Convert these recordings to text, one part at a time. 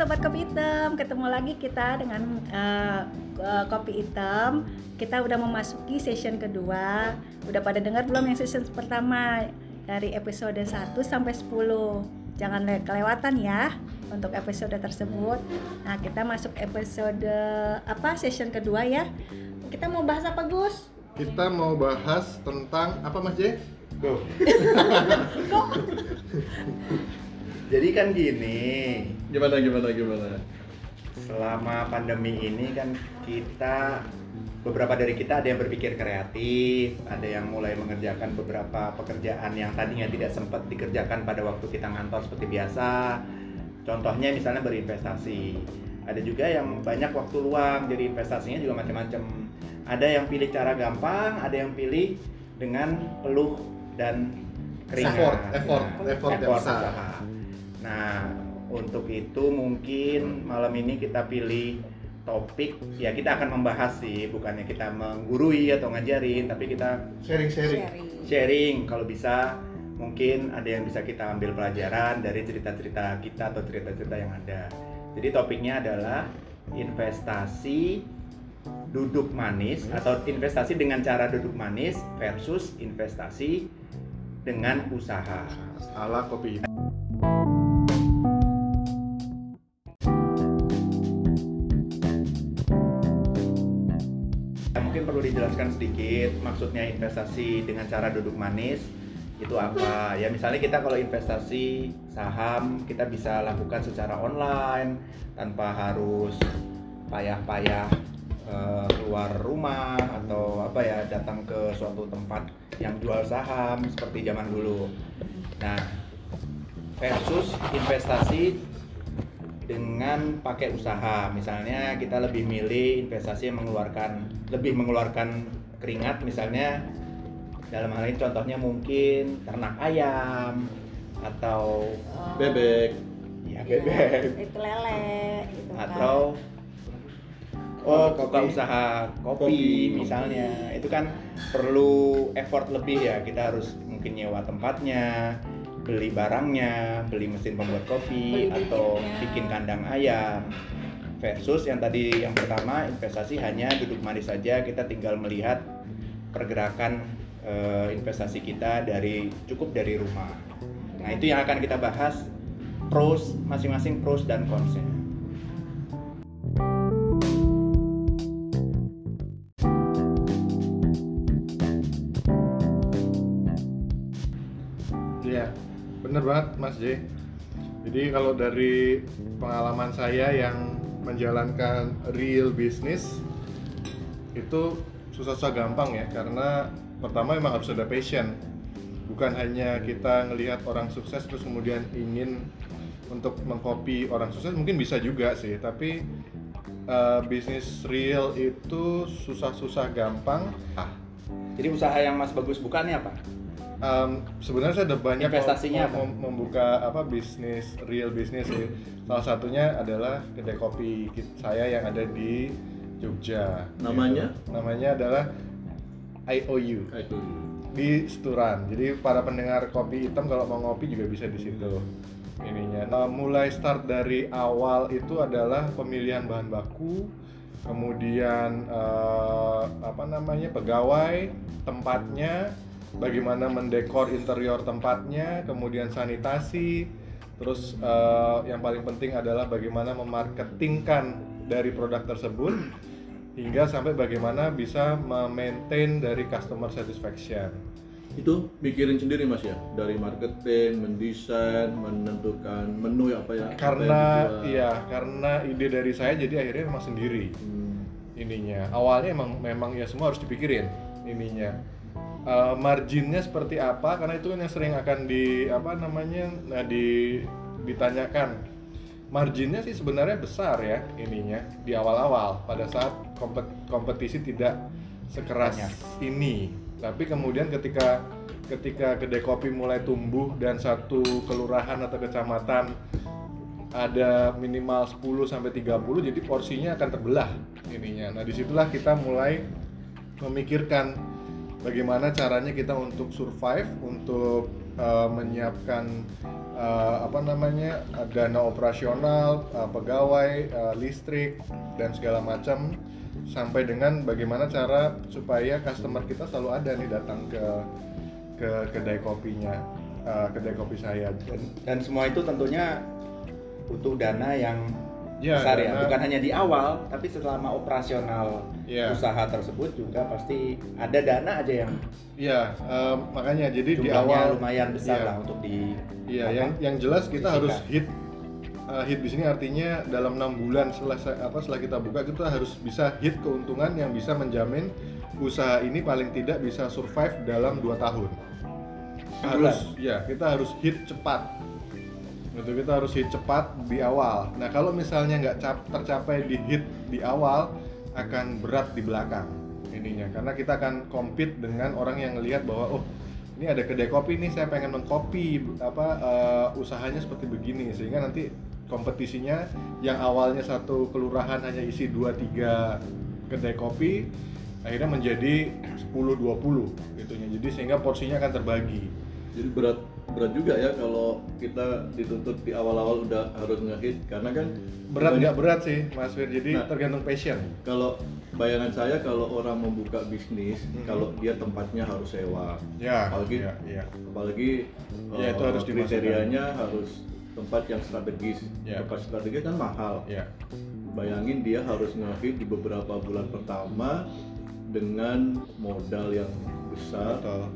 sobat kopi hitam, ketemu lagi kita dengan uh, uh, kopi hitam. Kita udah memasuki session kedua. Udah pada dengar belum yang session pertama dari episode 1 sampai 10. Jangan kelewatan ya untuk episode tersebut. Nah, kita masuk episode apa session kedua ya. Kita mau bahas apa, Gus? Kita mau bahas tentang apa, Mas J? Go. Jadi kan gini, gimana gimana gimana? Selama pandemi ini kan kita beberapa dari kita ada yang berpikir kreatif, ada yang mulai mengerjakan beberapa pekerjaan yang tadinya tidak sempat dikerjakan pada waktu kita ngantor seperti biasa. Contohnya misalnya berinvestasi. Ada juga yang banyak waktu luang, jadi investasinya juga macam-macam. Ada yang pilih cara gampang, ada yang pilih dengan peluh dan keringat. Effort, effort, nah, effort, effort usaha. Nah, untuk itu mungkin malam ini kita pilih topik. Ya kita akan membahas sih bukannya kita menggurui atau ngajarin tapi kita sharing-sharing sharing. Kalau bisa mungkin ada yang bisa kita ambil pelajaran dari cerita-cerita kita atau cerita-cerita yang ada. Jadi topiknya adalah investasi duduk manis atau investasi dengan cara duduk manis versus investasi dengan usaha. Ala kopi sedikit maksudnya investasi dengan cara duduk manis itu apa ya misalnya kita kalau investasi saham kita bisa lakukan secara online tanpa harus payah-payah e, keluar rumah atau apa ya datang ke suatu tempat yang jual saham seperti zaman dulu nah versus investasi dengan pakai usaha. Misalnya kita lebih milih investasi yang mengeluarkan lebih mengeluarkan keringat misalnya dalam hal ini contohnya mungkin ternak ayam atau oh. bebek. Ya, bebek. Itu lele gitu kan. Atau oh buka usaha kopi, kopi misalnya. Itu kan perlu effort lebih ya. Kita harus mungkin nyewa tempatnya, beli barangnya, beli mesin pembuat kopi beli atau bikin kandang ayam. Versus yang tadi yang pertama investasi hanya duduk manis saja, kita tinggal melihat pergerakan e, investasi kita dari cukup dari rumah. Nah, itu yang akan kita bahas pros masing-masing pros dan consnya. bener banget Mas J. Jadi kalau dari pengalaman saya yang menjalankan real business itu susah-susah gampang ya karena pertama memang harus ada passion bukan hanya kita ngelihat orang sukses terus kemudian ingin untuk mengcopy orang sukses mungkin bisa juga sih tapi uh, bisnis real itu susah-susah gampang ah. jadi usaha yang mas bagus bukannya apa um, sebenarnya saya ada banyak investasinya mem mem membuka apa bisnis real bisnis sih. Salah satunya adalah kedai kopi saya yang ada di Jogja. Namanya? Gitu. Namanya adalah IOU. IOU. Di Sturan. Jadi para pendengar kopi hitam kalau mau ngopi juga bisa di situ. Ininya. Nah, mulai start dari awal itu adalah pemilihan bahan baku, kemudian uh, apa namanya pegawai, tempatnya, bagaimana mendekor interior tempatnya, kemudian sanitasi, terus uh, yang paling penting adalah bagaimana memarketingkan dari produk tersebut hingga sampai bagaimana bisa memaintain dari customer satisfaction. Itu mikirin sendiri mas ya dari marketing, mendesain, menentukan menu apa ya? Karena iya karena ide dari saya jadi akhirnya memang sendiri hmm. ininya. Awalnya emang memang ya semua harus dipikirin ininya uh, marginnya seperti apa karena itu kan yang sering akan di apa namanya nah, di ditanyakan marginnya sih sebenarnya besar ya ininya di awal-awal pada saat kompet, kompetisi tidak sekeras Banyak. ini tapi kemudian ketika ketika kedai kopi mulai tumbuh dan satu kelurahan atau kecamatan ada minimal 10 sampai 30 jadi porsinya akan terbelah ininya. Nah, di situlah kita mulai memikirkan bagaimana caranya kita untuk survive, untuk uh, menyiapkan eh, apa namanya dana operasional, eh, pegawai, eh, listrik dan segala macam sampai dengan bagaimana cara supaya customer kita selalu ada nih datang ke ke kedai kopinya, eh, kedai kopi saya. dan, dan semua itu tentunya butuh dana yang Ya, besar ya dana- bukan hanya di awal tapi selama operasional Ya. usaha tersebut juga pasti ada dana aja yang Iya, eh, makanya jadi di awal lumayan besar Iya. lah untuk di Iya, yang yang jelas kita harus hit uh, hit di sini artinya dalam enam bulan setelah apa setelah kita buka kita harus bisa hit keuntungan yang bisa menjamin usaha ini paling tidak bisa survive dalam dua tahun. Harus ya kita harus hit cepat. Gitu kita harus hit cepat di awal. Nah kalau misalnya nggak cap- tercapai di hit di awal akan berat di belakang ininya. Karena kita akan compete dengan orang yang ngelihat bahwa oh ini ada kedai kopi nih saya pengen mengcopy apa eh, usahanya seperti begini. Sehingga nanti kompetisinya yang awalnya satu kelurahan hanya isi 2-3 kedai kopi akhirnya menjadi 10-20 gitunya jadi sehingga porsinya akan terbagi. Jadi berat berat juga ya kalau kita dituntut di awal-awal udah harus ngehit karena kan berat nggak berat sih Mas Fir jadi Nah. tergantung passion kalau bayangan saya kalau orang membuka bisnis Mhm. kalau dia tempatnya harus sewa ya Apalagi- ya, ya. apalagi Ya, itu eh, harus dimasukkan. kriterianya harus tempat yang strategis Ya. tempat strategis kan mahal ya bayangin dia harus ngehit di beberapa bulan pertama dengan modal yang besar betul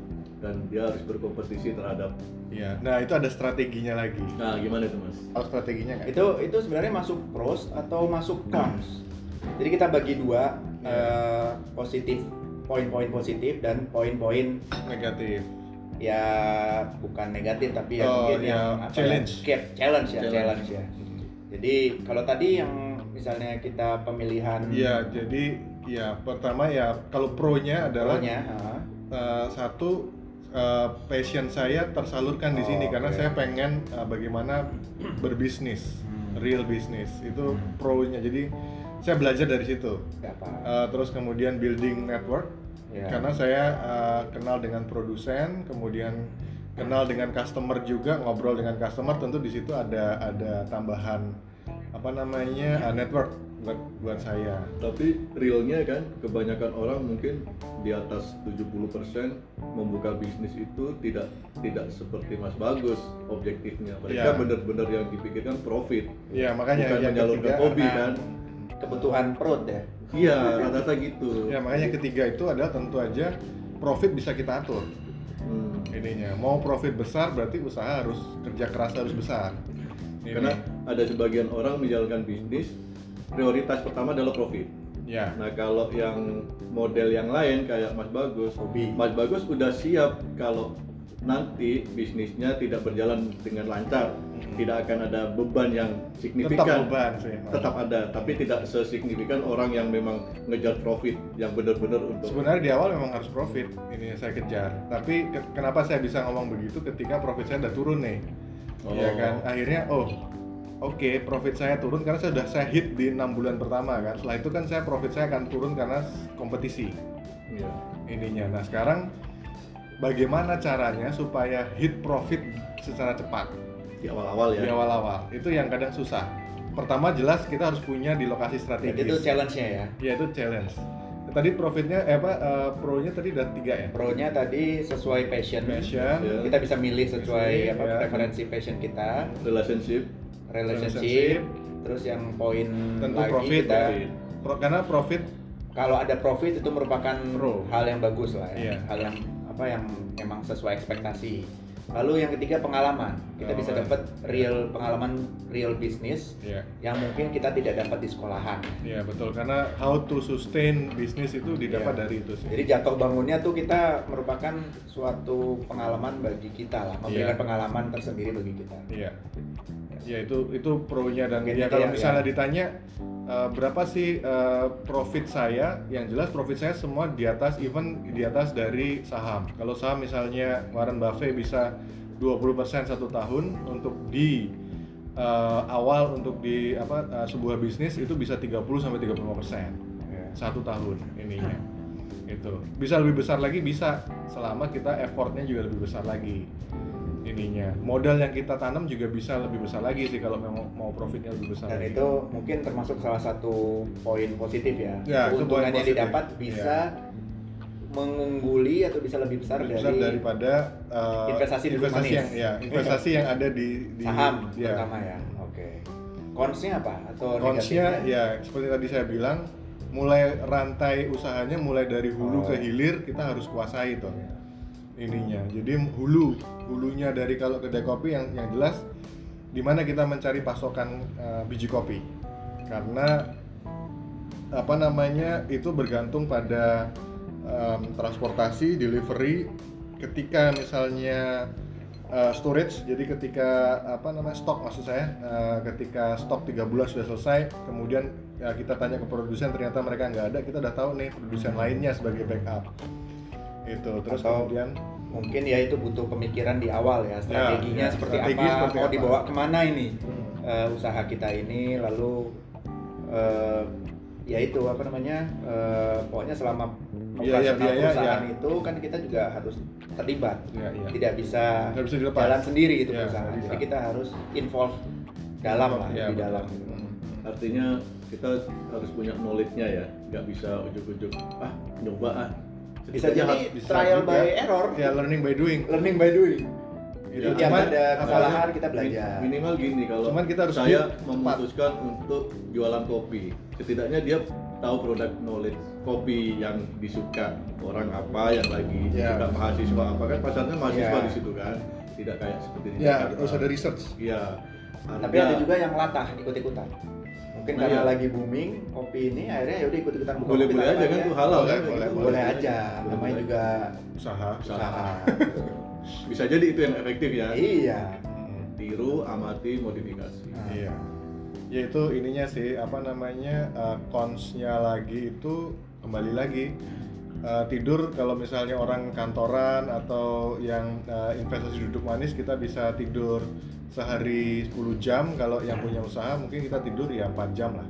dan dia harus berkompetisi terhadap ya nah itu ada strateginya lagi. Nah gimana itu mas? Tahu strateginya nggak? Itu itu sebenarnya masuk pros atau masuk cons? Jadi kita bagi dua Iya. eh, positif poin-poin positif dan poin-poin negatif. Ya bukan negatif tapi ya Oh, mungkin ya, yang apa challenge. ya, cap- challenge ya Challenge. challenge ya. Jadi kalau tadi yang misalnya kita pemilihan Iya, jadi ya pertama ya kalau pro-nya adalah pro-nya, ah, eh, satu eh, passion saya tersalurkan di Oh, sini karena oke. saya pengen eh, bagaimana berbisnis, Hmm. real bisnis itu Hmm. pro-nya. Jadi saya belajar dari situ. Eh, terus kemudian building network ya. karena saya eh, kenal dengan produsen, kemudian kenal dengan customer juga, ngobrol dengan customer tentu di situ ada ada tambahan apa namanya eh, network buat buat saya. tapi realnya kan kebanyakan orang mungkin di atas 70% membuka bisnis itu tidak tidak seperti Mas Bagus objektifnya mereka Iya. benar-benar yang dipikirkan profit Iya makanya bukan menyalurkan hobi karena kan kebutuhan perut ya iya rata-rata gitu ya makanya ketiga itu adalah tentu aja profit bisa kita atur Hmm. ininya. Mau profit besar berarti usaha harus kerja keras harus besar. Ini. karena ada sebagian orang menjalankan bisnis prioritas pertama adalah profit ya Nah kalau yang model yang lain kayak Mas Bagus, Hobi. Mas Bagus udah siap kalau nanti bisnisnya tidak berjalan dengan lancar, Mhm. tidak akan ada beban yang tetap signifikan. beban sih. Tetap ada, tapi tidak sesignifikan orang yang memang ngejar profit yang benar-benar untuk. Sebenarnya di awal memang harus profit ini saya kejar. Tapi ke- kenapa saya bisa ngomong begitu ketika profit saya udah turun nih? Iya Oh. kan? Akhirnya oh oke profit saya turun karena saya sudah saya hit di enam bulan pertama kan. Setelah itu kan saya profit saya akan turun karena kompetisi Iya. ininya. Nah sekarang bagaimana caranya supaya hit profit secara cepat Di awal-awal ya. di awal-awal? Itu yang kadang susah. Pertama jelas kita harus punya di lokasi Jadi strategis. itu challenge-nya ya Ya itu challenge. Tadi profitnya eh apa eh, pro-nya tadi udah tiga ya. pro-nya tadi sesuai passion, Passion, Ya. kita bisa milih sesuai Milih, apa ya. preferensi passion kita Relationship. Relationship, Relationship. terus yang poin tentu lagi profit kita ya. Pro- karena profit kalau ada profit itu merupakan Pro. hal yang bagus lah ya Iya. hal yang apa yang emang sesuai ekspektasi lalu yang ketiga pengalaman kita bisa Pengalaman. dapat real pengalaman real bisnis ya yang mungkin kita tidak dapat di sekolahan ya betul karena how to sustain bisnis itu didapat Iya. dari itu sih. jadi jatuh bangunnya tuh kita merupakan suatu pengalaman bagi kita lah memberikan Iya. pengalaman tersendiri bagi kita Iya. Ya itu itu pro-nya dan Mungkin ya kalau ya, misalnya ya. ditanya eh, berapa sih eh, profit saya? Yang jelas profit saya semua di atas even di atas dari saham. Kalau saham misalnya Warren Buffett bisa 20% satu tahun untuk di eh, awal untuk di apa eh, sebuah bisnis itu bisa 30 sampai 35% Ya. satu tahun ininya. Itu. Bisa lebih besar lagi bisa selama kita effortnya juga lebih besar lagi. Ininya. Modal yang kita tanam juga bisa lebih besar lagi sih kalau memang mau profitnya lebih besar. Dan lagi. itu mungkin termasuk salah satu poin positif ya. Ya, itu Keuntungan yang didapat bisa mengungguli atau bisa lebih besar lebih dari besar daripada uh, investasi investasi yang ya investasi yang ada di, di saham ya. terutama ya. Oke. Konsnya apa atau Konsnya ya seperti tadi saya bilang mulai rantai usahanya mulai dari hulu Oh. ke hilir kita harus kuasai tuh ininya. Jadi hulu hulunya dari kalau kedai kopi yang yang jelas di mana kita mencari pasokan uh, biji kopi. Karena apa namanya itu bergantung pada um, transportasi delivery. Ketika misalnya uh, storage jadi ketika apa namanya stok maksud saya uh, ketika stok tiga bulan sudah selesai kemudian ya, kita tanya ke produsen ternyata mereka nggak ada kita udah tahu nih produsen lainnya sebagai backup. Itu terus Atau- kemudian mungkin ya itu butuh pemikiran di awal ya strateginya ya, seperti strategi apa seperti mau apa. dibawa ke mana ini hmm, eh, usaha kita ini lalu eh, ya itu apa namanya eh, pokoknya selama iya, operasional biaya, perusahaan iya. itu kan kita juga harus terlibat ya, ya. tidak bisa bisa dilepas. jalan sendiri itu Iya, perusahaan bisa. jadi kita harus involve dalam lah Ya, di betul. dalam Hmm. artinya kita harus punya knowledge-nya ya nggak bisa ujuk-ujuk ah nyoba ah bisa jadi bisa trial juga. by error ya learning by doing learning by doing Gitu. Jadi Cuman- ada kesalahan kita belajar minimal gini kalau Cuman kita harus saya memutuskan untuk jualan kopi setidaknya dia tahu produk knowledge kopi yang disuka orang apa yang lagi Ya. disuka mahasiswa apa kan pasarnya mahasiswa Ya. di situ kan tidak kayak seperti di ya Jakarta. harus ada research Iya. tapi ada juga yang latah ikut-ikutan mungkin Nah, karena iya. lagi booming kopi ini akhirnya yaudah ikut-ikutan buka boleh kopi boleh aja tanaman kan ya. tuh halal Boleh, kan boleh, Gitu. boleh aja Boleh, namanya boleh. juga usaha usaha bisa jadi itu yang efektif ya iya Hmm. tiru amati modifikasi Nah, Iya. Ya itu ininya sih apa namanya uh, consnya lagi itu kembali lagi uh, tidur kalau misalnya orang kantoran atau yang uh, investasi duduk manis kita bisa tidur sehari 10 jam kalau yang punya usaha mungkin kita tidur ya 4 jam lah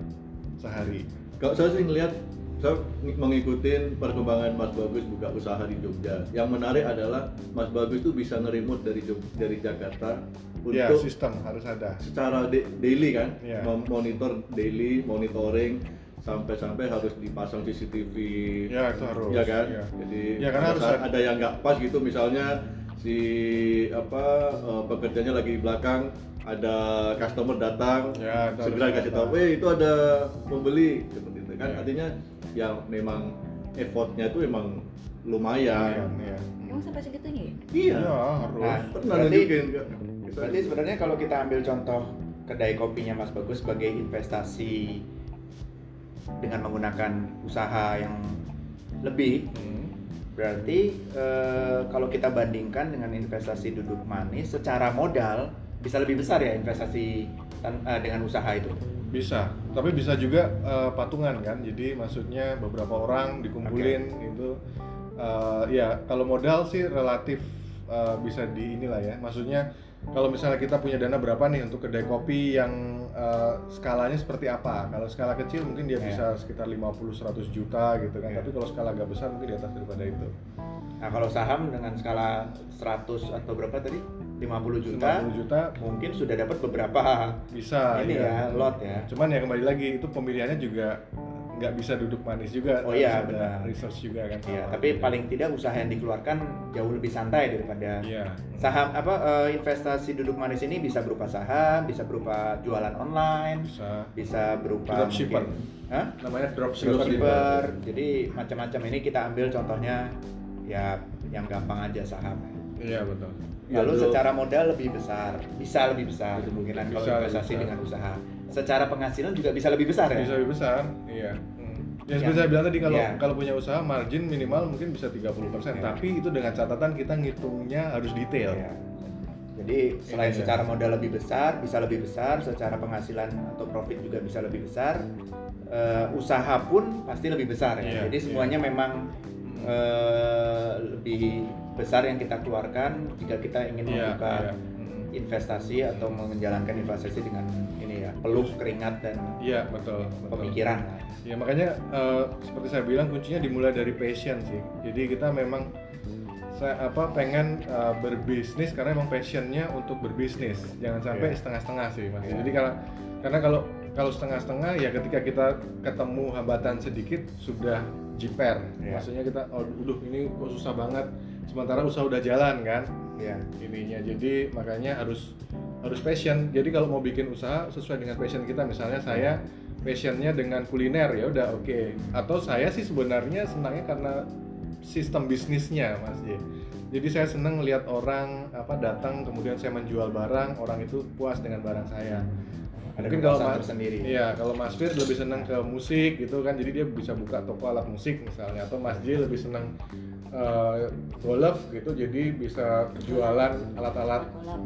sehari. Kalau saya sih ngelihat saya ng- mengikuti perkembangan Mas Bagus buka usaha di Jogja. Yang menarik adalah Mas Bagus tuh bisa ngerimut dari Jog- dari Jakarta Ya untuk sistem harus ada. secara da- daily kan, Iya. monitor daily, monitoring sampai-sampai harus dipasang CCTV. Ya itu harus. Ya kan? Ya. Jadi Ya, karena harus ada yang nggak pas gitu misalnya si apa eh, pekerjanya lagi di belakang ada customer datang Ya, segera kasih tahu, eh itu ada pembeli seperti itu kan Ya. artinya yang memang effortnya itu emang lumayan. Iya. Emang sampai segitunya ya? Iya. Ya, harus. Nah, Pernah berarti- berarti sebenarnya kalau kita ambil contoh kedai kopinya Mas Bagus sebagai investasi dengan menggunakan usaha yang lebih Hmm. Berarti eh, kalau kita bandingkan dengan investasi duduk manis secara modal bisa lebih besar ya investasi tan- eh, dengan usaha itu Bisa, tapi bisa juga eh, patungan kan. Jadi maksudnya beberapa orang dikumpulin itu eh, ya kalau modal sih relatif eh, bisa di inilah ya. Maksudnya kalau misalnya kita punya dana berapa nih untuk kedai kopi yang eh, skalanya seperti apa? Kalau skala kecil mungkin dia Ya. bisa sekitar 50-100 juta gitu kan. Ya. Tapi kalau skala agak besar mungkin di atas daripada itu. nah kalau saham dengan skala 100 atau berapa tadi 50 juta 50 juta mungkin sudah dapat beberapa bisa ini iya. ya lot ya Cuman ya kembali lagi itu pemilihannya juga nggak bisa duduk manis juga. Oh iya, benar. Research juga kan. Iya, tapi paling tidak usaha yang dikeluarkan jauh lebih santai daripada Iya. saham apa eh, investasi duduk manis ini bisa berupa saham, bisa berupa jualan online, Bisa. bisa berupa Dropshipper. Hah? Namanya dropshipper. dropshipper. Jadi macam-macam ini kita ambil contohnya ya yang gampang aja saham. Iya betul. Ya, Lalu secara modal lebih besar, bisa lebih besar Bisa, kemungkinan bisa kalau investasi besar. dengan usaha. Secara penghasilan juga bisa lebih besar ya. Bisa lebih besar. Iya. Hmm. Ya seperti saya bilang tadi kalau iya. kalau punya usaha margin minimal mungkin bisa 30%, Iya. tapi itu dengan catatan kita ngitungnya harus detail. Iya. Jadi selain Iya. secara modal lebih besar, bisa lebih besar, secara penghasilan atau profit juga bisa lebih besar. Eh, usaha pun pasti lebih besar ya. Iya, Jadi semuanya memang eh, lebih besar yang kita keluarkan jika kita ingin Iya, membuka. Hmm. investasi atau menjalankan investasi dengan ini ya peluh keringat dan Iya, betul, betul. pemikiran. Ya makanya eh, seperti saya bilang kuncinya dimulai dari passion sih. Jadi kita memang saya apa pengen uh, berbisnis karena emang passionnya untuk berbisnis jangan sampai Iya. setengah-setengah sih mas Iya. jadi kalau karena kalau kalau setengah-setengah ya ketika kita ketemu hambatan sedikit sudah jiper Iya. maksudnya kita oh udah ini kok susah banget sementara usaha udah jalan kan? Ya ininya. Jadi makanya harus harus passion. Jadi kalau mau bikin usaha sesuai dengan passion kita. Misalnya saya passionnya dengan kuliner ya udah oke. Atau saya sih sebenarnya senangnya karena sistem bisnisnya mas Ye. jadi saya senang lihat orang apa datang kemudian saya menjual barang orang itu puas dengan barang saya ada mungkin kalau Mas tersendiri iya kalau Mas Fir lebih senang ke musik gitu kan jadi dia bisa buka toko alat musik misalnya atau Mas J lebih senang eh, golf gitu jadi bisa jualan alat-alat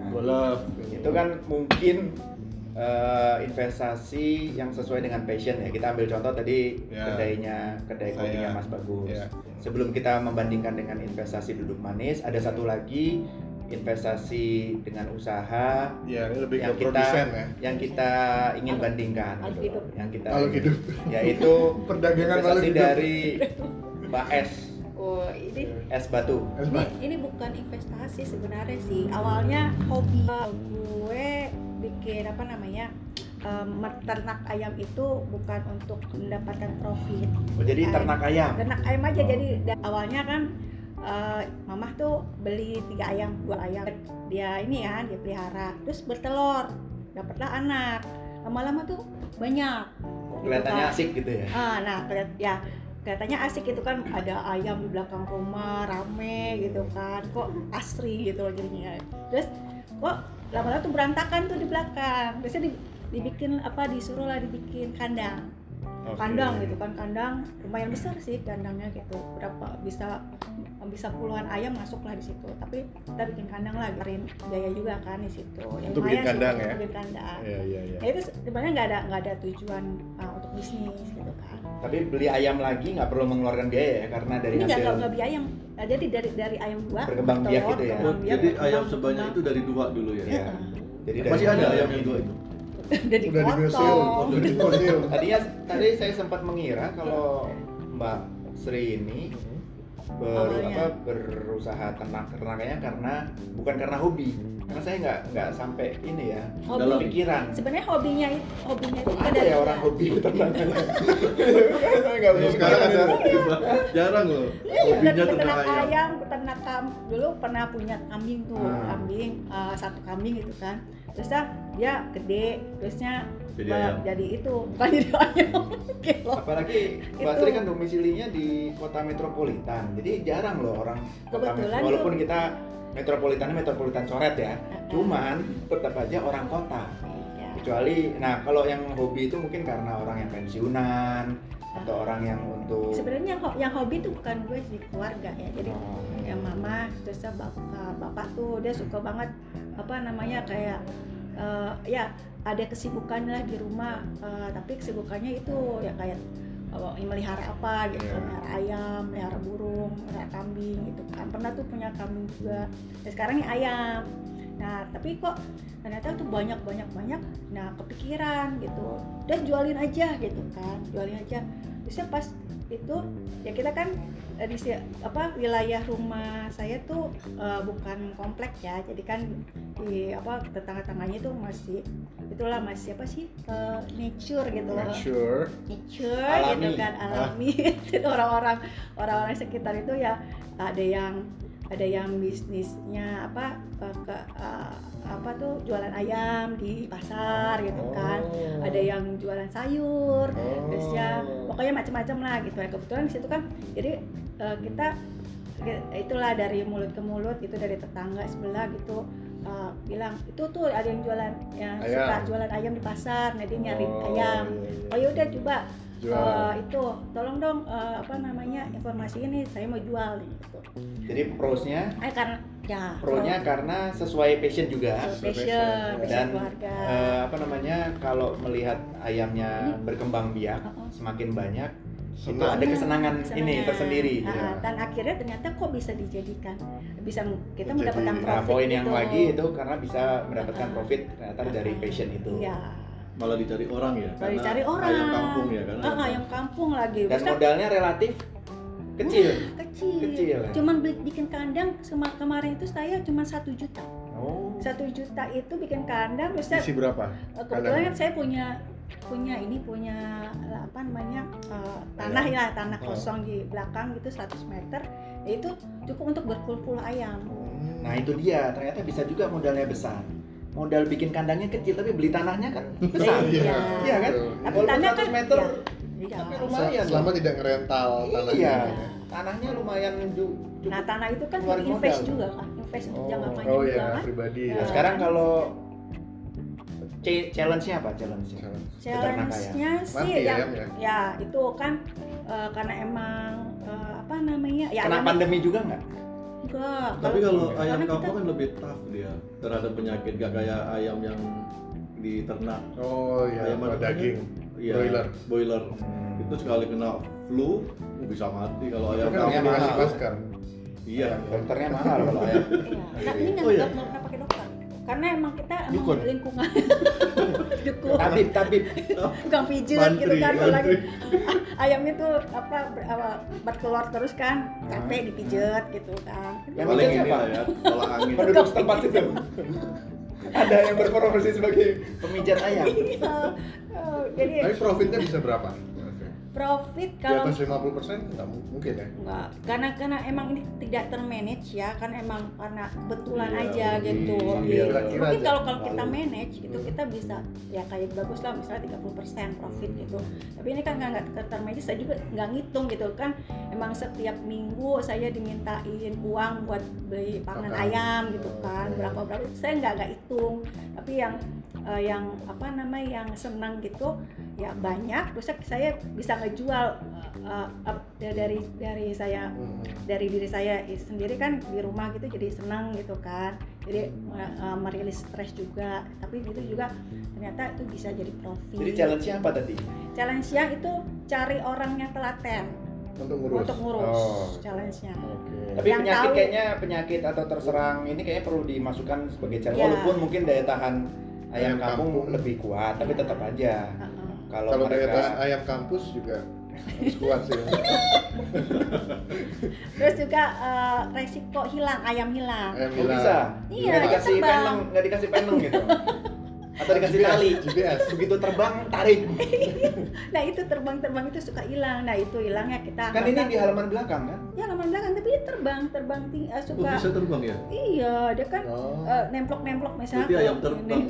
golf gitu. itu kan mungkin eh, investasi yang sesuai dengan passion ya kita ambil contoh tadi Ya. kedainya kedai kopinya Mas Bagus Ya. sebelum kita membandingkan dengan investasi duduk manis ada satu lagi investasi dengan usaha ya ini lebih yang ke kita ya. yang kita ingin Alur- bandingkan alur gitu. yang kita hidup. yaitu Perdagangan investasi dari Mbak S. Oh ini S Batu. Ini, ini bukan investasi sebenarnya sih. Awalnya hobi gue bikin apa namanya em, ternak ayam itu bukan untuk mendapatkan profit. Oh, jadi ternak ayam? ternak ayam aja. Jadi da- awalnya kan eh, mamah tuh beli tiga ayam dua ayam. Dia ini ya dia pelihara. Terus bertelur. Dapatlah anak. Lama-lama tuh banyak. Oh, kelihatannya kan. asik gitu ya? Ah, nah kelihat ya kelihatannya asik itu kan. Ada ayam di belakang rumah rame gitu kan. Kok asri gitu loh jadinya. Terus kok lama-lama tuh berantakan tuh di belakang. Biasanya di- dibikin apa disuruh lah dibikin kandang Oke. kandang gitu kan kandang lumayan besar sih kandangnya gitu berapa bisa bisa puluhan ayam masuk lah di situ tapi kita bikin kandang lah garin biaya juga kan di situ Ya, Untuk lumayan bikin sih kandang untuk ya? bikin kandang Iya iya iya. Nah itu sebenarnya nggak ada nggak ada tujuan uh, untuk bisnis gitu kan. tapi beli ayam lagi nggak perlu mengeluarkan biaya ya karena dari Ini hasil nggak nggak beli ayam. Nah, jadi dari dari ayam dua Berkembang biak gitu ya? biak, Jadi ayam sebanyak itu dari dua dulu ya. Iya. jadi dari Masih ada ayam yang dua itu. udah Udah di museum, udah di museum. tadinya tadi saya sempat mengira kalau Mbak Sri ini ber, Awalnya. apa, berusaha ternak ternaknya karena bukan karena hobi karena saya nggak nggak sampai ini ya Hobi. dalam pikiran Sebenarnya hobinya itu hobinya itu kan ada dari ya orang hobi nggak Terus bisa sekarang ada Jarang loh. Iya, Hobinya ternak ayam. ayam, peternak kam dulu pernah punya kambing tuh, Hmm. kambing uh, satu kambing gitu kan. Terusnya dia gede, terusnya Jadi ayam. jadi itu bukan jadi ayam. Gitu. apalagi Mbak Itu. Sri kan domisilinya di kota metropolitan jadi jarang loh orang kota Kebetulan metro- walaupun tuh- kita metropolitannya metropolitan coret ya cuman tetap aja orang kota Iya. kecuali nah kalau yang hobi itu mungkin karena orang yang pensiunan atau orang yang untuk Sebenarnya yang, yang hobi tuh bukan gue sih keluarga ya. Jadi Oh. yang mama terus bapak, bapak tuh dia suka banget apa namanya kayak eh, ya ada kesibukan lah di rumah eh, tapi kesibukannya itu ya kayak eh, melihara apa gitu Iya. melihara ayam melihara burung melihara kambing gitu kan. Pernah tuh punya kambing juga. Dan sekarang ya ayam. Nah tapi kok ternyata tuh banyak banyak banyak nah kepikiran gitu. Dan jualin aja gitu kan jualin aja terusnya pas itu ya kita kan eh, di apa wilayah rumah saya tuh eh, bukan komplek ya jadi kan di apa tetangga-tangganya tuh masih itulah masih apa sih eh, nature gitu loh sure. nature Alami. gitu kan alami Jadi orang-orang orang-orang sekitar itu ya ada yang ada yang bisnisnya apa ke eh, apa tuh jualan ayam di pasar gitu kan Oh. ada yang jualan sayur Oh. terus pokoknya macam-macam lah gitu ya kebetulan di situ kan jadi eh, kita ya, itulah dari mulut ke mulut gitu dari tetangga sebelah gitu eh, bilang itu tuh ada yang jualan yang suka Ayam. jualan ayam di pasar nah dia nyari Oh, ayam iya, iya. oh yaudah coba Jual. eh, itu tolong dong eh, apa namanya informasi ini saya mau jual nih gitu jadi prosnya eh karena ya pronya karena sesuai passion juga passion passion dan keluarga eh, apa namanya kalau melihat ayamnya berkembang biak Uh-uh. semakin banyak itu ada kesenangan ini Kesenangan. tersendiri Ah, ya. dan akhirnya ternyata kok bisa dijadikan bisa kita Jadi, mendapatkan nah, Nah, profit poin yang gitu. lagi itu karena bisa mendapatkan Uh-uh. profit ternyata dari passion itu. Iya. Malah dicari orang ya. Karena dicari orang. Ayam kampung ya kan. Ah, ayam kampung lagi. Dan kan- modalnya relatif Kecil. kecil. Kecil, ya? Cuman beli bikin kandang kemarin itu saya cuma satu juta. Oh. Satu juta itu bikin kandang, terus saya Isi berapa? Eh, kebetulan kan saya punya punya ini punya eh, apa namanya eh, tanah ya tanah Oh. kosong di belakang gitu 100 meter ya itu cukup untuk berpuluh-puluh ayam Nah itu dia, ternyata bisa juga modalnya besar. Modal bikin kandangnya kecil tapi beli tanahnya kan besar. Iya. Iya kan? Betul. tapi Walaupun tanah 100 kan meter, iya. tapi Iya. lumayan. Selama tidak ngerental tanahnya. Iya. ya. Tanahnya lumayan cukup. nah tanah itu kan invest modal. juga kan invest untuk jangka Oh, panjang oh juga ya, kan pribadi. Nah, Nah, ya. sekarang kalau challenge-nya apa challenge-nya? challenge-nya sih ya, yang ayam ya? ya itu kan eh, karena emang eh, apa namanya ya Kena pandemi juga nggak? Enggak Tapi kalau ayam kita- kampung kan lebih tough dia terhadap penyakit gak kayak ayam yang di ternak. Oh iya, Ayam daging. Iya, Broiler. Boiler. Hmm. Itu sekali kena flu bisa mati kalau ayam kan kampung. mahal. dikasih masker. Iya. Dokternya mahal kalau ayam. Iya, nah, ini nggak Oh, iya. Karena emang kita emang Dukun. lingkungan dukun, Tabib, tabib. tukang Mantri, gitu kan kalau lagi mantri. ayam itu apa ber, apa, bertelur terus kan capek dipijet gitu kan. Yang Paling pijat ini lah ya, pola angin. Penduduk setempat itu. Ada yang berprofesi sebagai pemijat ayam. Iya. Oh, jadi Tapi profitnya bisa berapa? Profit Di kalau atas 50% nggak mu- mungkin ya? Enggak, karena karena emang ini tidak termanage ya, kan emang karena kebetulan Iya, aja mungkin gitu. Iya. kira-kira Mungkin aja. kalau kalau kita manage gitu, kita bisa ya kayak bagus lah misalnya 30% profit gitu. Tapi ini kan nggak nggak termanage, saya juga nggak ngitung gitu kan. Emang setiap minggu saya dimintain uang buat beli Pakan. ayam gitu kan, Oh. berapa berapa itu saya nggak nggak hitung. Tapi yang eh, yang apa namanya yang senang gitu ya banyak terus saya bisa ngejual eh, eh, dari dari saya Hmm. dari diri saya sendiri kan di rumah gitu jadi senang gitu kan jadi uh, merilis stres juga tapi itu juga ternyata itu bisa jadi profit Jadi challenge-nya apa tadi? challenge-nya itu cari orang yang telaten Untuk ngurus. untuk ngurus Oh. challenge-nya Oke. Tapi Yang penyakit tahu- kayaknya penyakit atau terserang ini kayaknya perlu dimasukkan sebagai challenge Iya. walaupun mungkin daya tahan ayam kampung kampung. lebih kuat tapi Iya. tetap aja. Kalau mereka tahan ayam kampus juga harus kuat sih. terus juga uh, resiko hilang ayam hilang Ayam Oh, hilang. bisa Iya, nggak dikasih terbang. peneng nggak dikasih peneng gitu atau dikasih GPS, tali GPS. begitu terbang tarik nah itu terbang-terbang itu suka hilang nah itu hilangnya kita kan ini di halaman belakang kan ya halaman belakang tapi dia terbang terbang ting- uh, Oh, suka bisa terbang ya? iya dia kan Oh. eh, nemplok-nemplok misalnya Berarti ke ayam terbang.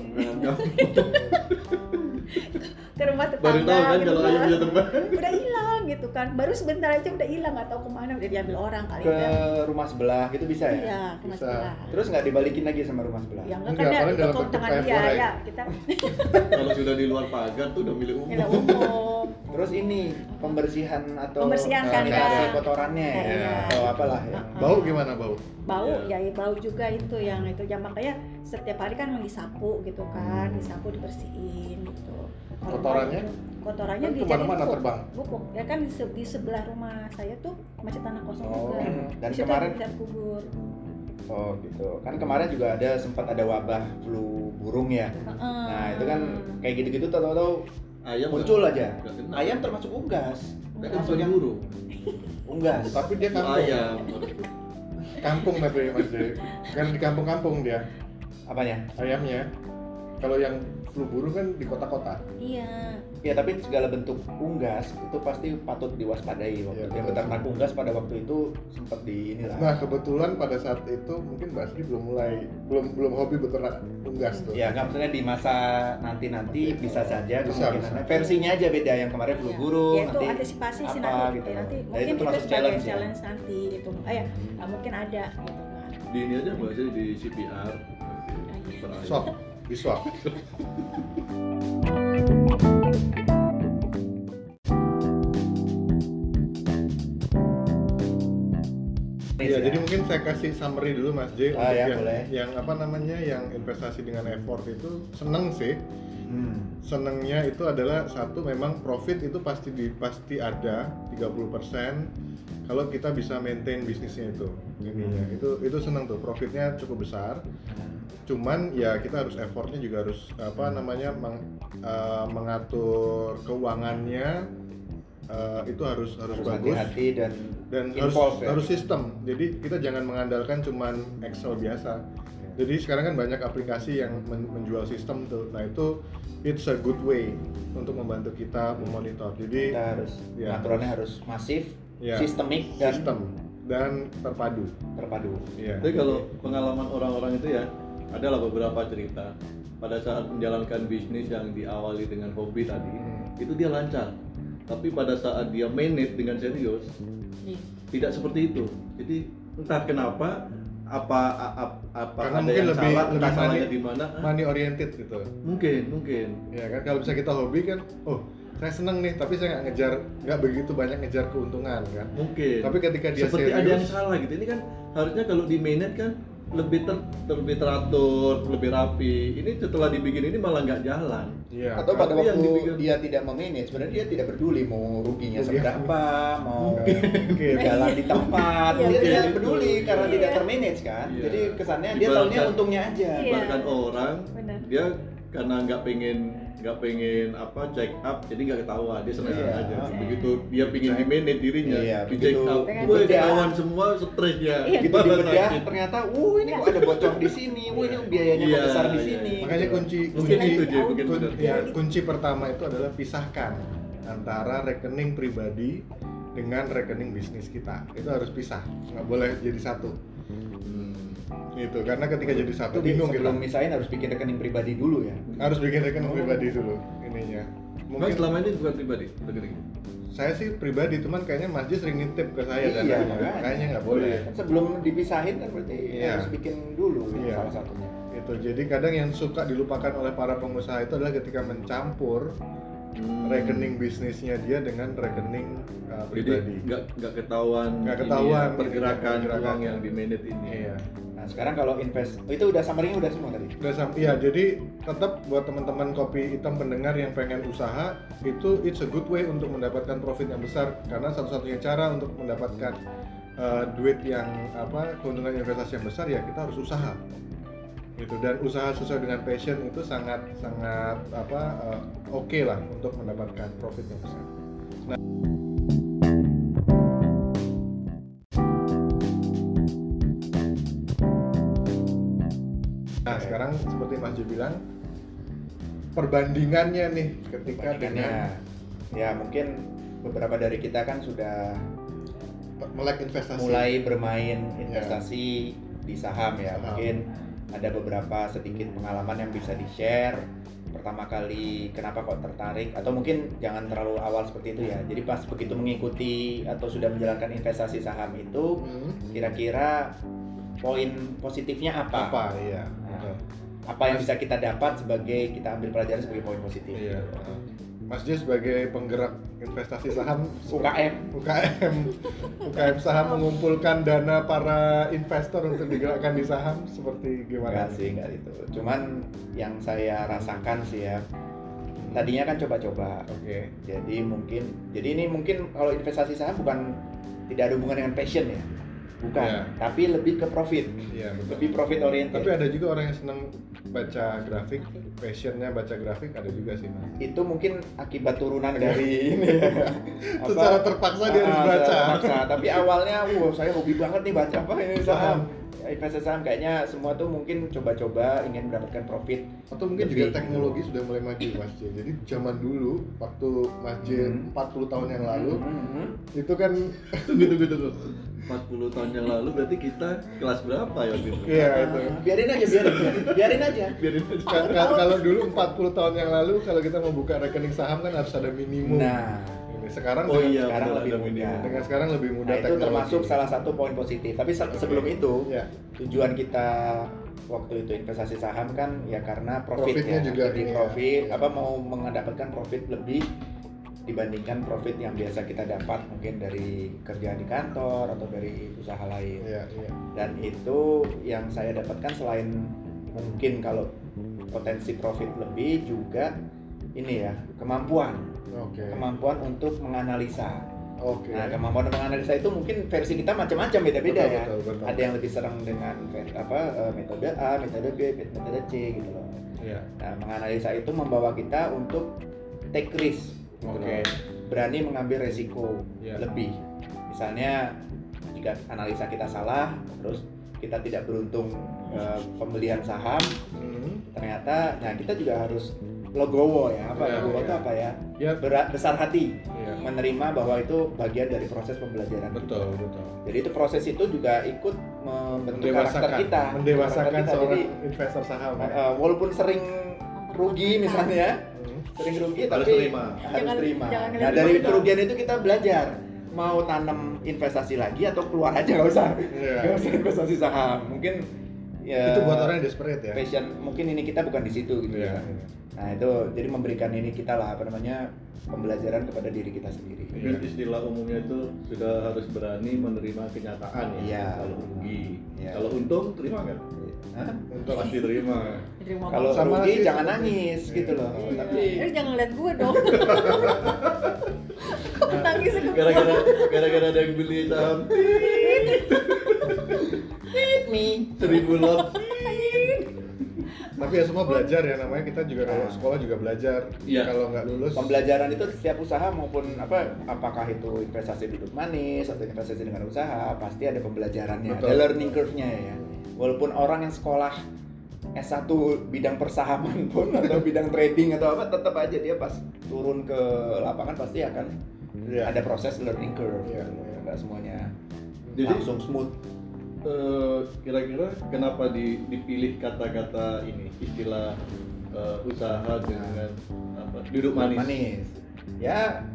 ke rumah tetangga Baru tahu kan gitu kalau kan. terbang. udah hilang gitu kan baru sebentar aja udah hilang nggak tahu ke mana udah diambil orang kali ke ya rumah sebelah gitu bisa ya iya ke Bisa. sebelah terus nggak dibalikin lagi sama rumah sebelah ya enggak Enggak, kan paling itu dalam ke bentuk tangan ayam dia ya kita Kalau sudah di luar pagar tuh udah milik umum. nilai umum terus ini pembersihan atau Pembersihan kandang. dikasih kotorannya ya Iya. atau apalah ya Bau gimana bau? bau Iya. ya bau juga itu yang itu ya makanya setiap hari kan disapu gitu kan disapu dibersihin gitu Kotorannya? kotorannya Kan dijadiin ke mana-mana pupuk. terbang. pupuk ya kan di, se- di sebelah rumah saya tuh masih tanah kosong Oh. juga Dan Di situ kemarin- bisa kubur oh gitu kan kemarin juga ada sempat ada wabah flu burung ya nah itu kan kayak gitu-gitu tahu-tahu Ayam muncul aja ayam termasuk unggas Kan termasuk bukan yang burung. unggas Tapi dia kampung. Ayam. Kampung tapi Mas J. Kan di kampung-kampung dia apanya ayamnya. Kalau yang flu burung kan di kota-kota. iya ya tapi segala bentuk unggas itu pasti patut diwaspadai waktu Iya, itu yang beternak unggas pada waktu itu sempat di inilah Nah kebetulan pada saat itu mungkin Mbak Asri belum mulai belum belum hobi beternak unggas tuh. Ya, nggak maksudnya di masa nanti-nanti Oke. bisa saja Bisa, kemungkinan. bisa. Versinya aja beda yang kemarin flu Iya. burung, ya itu nanti antisipasi sih apa nanti gitu. ya, nanti Ya, itu mungkin itu, sebagai challenge challenge, ya. nanti gitu ah, ya ah, mungkin ada gitu kan Di ini aja mbak di CPR. Per ayam. Swap, di swap. Iya, jadi mungkin saya kasih summary dulu Mas J Ah, untuk ya, yang, boleh. yang apa namanya yang investasi dengan effort itu seneng sih. Hmm. Senengnya itu adalah satu memang profit itu pasti di, pasti ada 30% kalau kita bisa maintain bisnisnya itu ininya Hmm. itu itu seneng tuh profitnya cukup besar cuman ya kita harus effortnya juga harus apa namanya meng- eh, mengatur keuangannya eh, itu harus harus, harus bagus hati-hati dan dan harus ya. harus sistem. Jadi kita jangan mengandalkan cuman Excel biasa. Jadi sekarang kan banyak aplikasi yang men- menjual sistem tuh. Nah itu it's a good way untuk membantu kita memonitor. Jadi kita harus Ya, aturannya harus masif, Ya. sistemik dan sistem dan terpadu. terpadu. Iya. Tapi kalau pengalaman orang-orang itu ya, adalah beberapa cerita pada saat menjalankan bisnis yang diawali dengan hobi tadi, Hmm. itu dia lancar. Tapi pada saat dia manage dengan serius, tidak seperti itu. Jadi entah kenapa apa a- a- apa Karena ada mungkin yang lebih salah, lebih money, di mana? money oriented gitu. Mungkin, mungkin. Ya kan kalau bisa kita hobi kan, oh saya seneng nih, tapi saya nggak ngejar, nggak begitu banyak ngejar keuntungan kan. Mungkin. Tapi ketika dia seperti serius, ada yang salah gitu. Ini kan harusnya kalau di manage kan lebih ter, lebih teratur, lebih rapi. Ini setelah dibikin ini malah nggak jalan. Iya. Atau pada yang waktu dibikin- dia tidak memanage, sebenarnya dia tidak peduli mau ruginya Rugi. seberapa, mau Mungkin. jalan di tempat, Iya, dia betul. tidak peduli karena Iya. tidak termanage kan. Iya. Jadi kesannya dia tahunya untungnya aja. Iya. Bahkan orang Benar. dia karena nggak pengen nggak pengen apa check up jadi nggak ketahuan dia senang Iya. aja begitu dia pengen di manage dirinya Iya, di check up wah bedah. ketahuan semua stresnya Iya. Gitu dibedah sakit. ternyata, uh ini kok ada bocor di sini, wah ini biayanya Iya, besar di iya, sini. iya. Makanya kunci Mungkin kunci itu, Jay, mungkin kun- benar. ya, kunci pertama itu adalah pisahkan antara rekening pribadi dengan rekening bisnis kita. Itu harus pisah, nggak boleh jadi satu. Gitu, karena ketika jadi satu Itu bingung kita. sebelum misahin harus bikin rekening pribadi dulu ya. Harus bikin rekening Oh. pribadi dulu ininya. Mas Mungkin selama ini bukan pribadi rekening saya sih pribadi, cuman kayaknya Mas Jis sering nitip ke saya dan Iya, makanya. kayaknya nggak boleh. Kan sebelum dipisahin kan berarti Iya. harus bikin dulu ya, Iya. salah satunya. Gitu. Jadi kadang yang suka dilupakan oleh para pengusaha itu adalah ketika mencampur Hmm. rekening bisnisnya dia dengan rekening uh, jadi pribadi. nggak nggak ketahuan Nggak ini ketahuan ya, pergerakan pergerakan. uang yang di manage ini Iya. Nah sekarang kalau invest, oh, itu udah summary udah semua tadi. Udah sam- iya, jadi tetap buat teman-teman kopi hitam pendengar yang pengen usaha itu it's a good way untuk mendapatkan profit yang besar karena satu-satunya cara untuk mendapatkan uh, duit yang apa keuntungan investasi yang besar ya kita harus usaha gitu dan usaha sesuai dengan passion itu sangat sangat apa uh, oke lah untuk mendapatkan profit yang besar. Nah, sekarang seperti Mas Jo bilang perbandingannya nih ketika dengan Perbandingannya, ya mungkin beberapa dari kita kan sudah melek investasi. mulai bermain investasi di saham ya. Saham. Mungkin ada beberapa sedikit pengalaman yang bisa di share. Pertama kali kenapa kok tertarik atau mungkin jangan terlalu awal seperti itu ya. Jadi pas begitu mengikuti atau sudah menjalankan investasi saham itu Hmm, kira-kira poin positifnya apa? apa iya. Nah. Apa yang bisa kita dapat sebagai kita ambil pelajaran sebagai poin positif? Iya. gitu. Mas Jo sebagai penggerak investasi saham UKM. UKM UKM saham mengumpulkan dana para investor untuk digerakkan di saham seperti gimana? Enggak sih, enggak itu. Cuman yang saya rasakan sih ya, tadinya kan coba-coba. Oke. Jadi mungkin, jadi ini mungkin kalau investasi saham bukan tidak ada hubungan dengan passion ya, bukan. Iya. Tapi lebih ke profit, Iya betul. lebih profit oriented. Tapi ada juga orang yang senang baca grafik, passionnya baca grafik ada juga sih mas. itu mungkin akibat turunan dari ini. ya. Apa? Secara terpaksa dia harus Ah, baca. terpaksa. Tapi awalnya, wow saya hobi banget nih baca apa ini saham. Investasi saham kayaknya semua tuh mungkin coba-coba ingin mendapatkan profit. Atau mungkin Lebih. juga teknologi sudah mulai maju mas J. Jadi zaman dulu waktu Mas J Hmm. 40 tahun yang lalu Mhm. itu kan tunggu tunggu tunggu 40 tahun yang lalu berarti kita kelas berapa ya waktu itu iya itu. biarin aja biarin biarin aja biarin aja Ka- ka- kalau dulu 40 tahun yang lalu kalau kita mau buka rekening saham kan harus ada minimum. nah Ini sekarang oh iya sekarang lebih mudah. minimum. dengan sekarang lebih mudah nah itu teknologi. termasuk salah satu poin positif tapi se- sebelum itu Ya. tujuan kita waktu itu investasi saham kan ya karena profit Profitnya ya juga jadi ini ya. profit apa mau mendapatkan profit lebih dibandingkan profit yang biasa kita dapat mungkin dari kerja di kantor atau dari usaha lain Iya, iya. dan itu yang saya dapatkan selain mungkin kalau potensi profit lebih juga ini ya kemampuan Oke. kemampuan untuk menganalisa Oke. nah kemampuan untuk menganalisa itu mungkin versi kita macam-macam beda-beda Betul, ya betul, betul. ada yang lebih serang dengan apa eh, metode A metode B metode C gitu loh Iya. nah menganalisa itu membawa kita untuk take risk Oke. loh. berani mengambil resiko Iya. lebih. Misalnya jika analisa kita salah, terus kita tidak beruntung eh, pembelian saham, Hmm. ternyata, nah kita juga harus legowo ya. Apa Iya, legowo itu iya. apa ya? Ya, Berat, besar hati iya. menerima bahwa itu bagian dari proses pembelajaran. Betul, betul. Jadi itu proses itu juga ikut membentuk karakter kita. mendewasakan Karakter kita. seorang Jadi investor saham. ya. eh, walaupun sering rugi misalnya. Sering rugi Harus tapi terima. harus Jangan- terima. jangan Nah dari kerugian itu kita belajar mau tanam investasi lagi atau keluar aja nggak usah Iya. nggak usah investasi saham mungkin ya Itu buat orang yang desperate ya. passion mungkin ini kita bukan di situ gitu Iya. ya nah itu jadi memberikan ini kita lah apa namanya pembelajaran kepada diri kita sendiri Mungkin istilah umumnya itu sudah harus berani menerima kenyataan ya. Iya. Kalau rugi, Iya. kalau untung terima kan? Hah? Untuk Pasti terima. Diterima kalau Sama rugi sih jangan nangis Iya. gitu loh Iya. tapi Eh jangan lihat gue dong. Kok nangis Gara-gara gara-gara ada yang beli saham hit me seribu lot. Tapi ya semua belajar ya namanya kita juga kalau Nah. sekolah juga belajar. Iya. Kalau nggak lulus pembelajaran itu setiap usaha maupun apa apakah itu investasi duduk manis atau investasi dengan usaha pasti ada pembelajarannya Betul. ada learning curve-nya ya walaupun orang yang sekolah S1 bidang persahaman pun atau bidang trading atau apa tetap aja dia pas turun ke lapangan pasti akan Iya. ada proses learning curve Iya, gitu loh. iya. nggak semuanya Jadi langsung smooth eh, kira-kira kenapa di- dipilih kata-kata ini istilah eh, usaha dengan apa, duduk manis? ya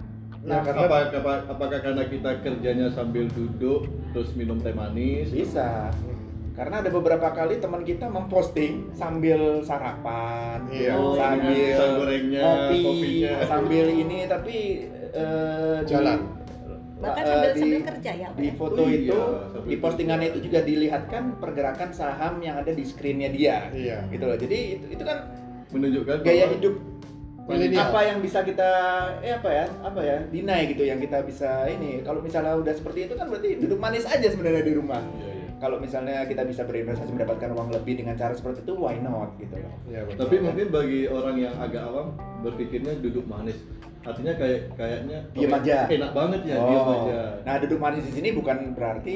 Ya, karena- apa, apa- apakah karena kita kerjanya sambil duduk terus minum teh manis? bisa karena ada beberapa kali teman kita memposting sambil sarapan Iya. Oh, sambil gorengnya, kopi kopinya. sambil ini tapi eh, di- Jalan. Bahkan eh, sambil di, sambil kerja ya. Pak, di ya? foto Oh iya, itu di postingannya itu juga dilihatkan pergerakan saham yang ada di screennya dia Iya. gitu loh jadi itu, itu kan menunjukkan gaya hidup Milenial. apa yang bisa kita eh apa ya apa ya deny gitu yang kita bisa ini kalau misalnya udah seperti itu kan berarti duduk manis aja sebenarnya di rumah Iya, iya. Kalau misalnya kita bisa berinvestasi mendapatkan uang lebih dengan cara seperti itu why not gitu loh Iya, betul. Tapi mungkin bagi orang yang agak awam berpikirnya duduk manis. Artinya kayak kayaknya Diem oke, aja. Enak banget ya, diem aja. nah duduk manis di sini bukan berarti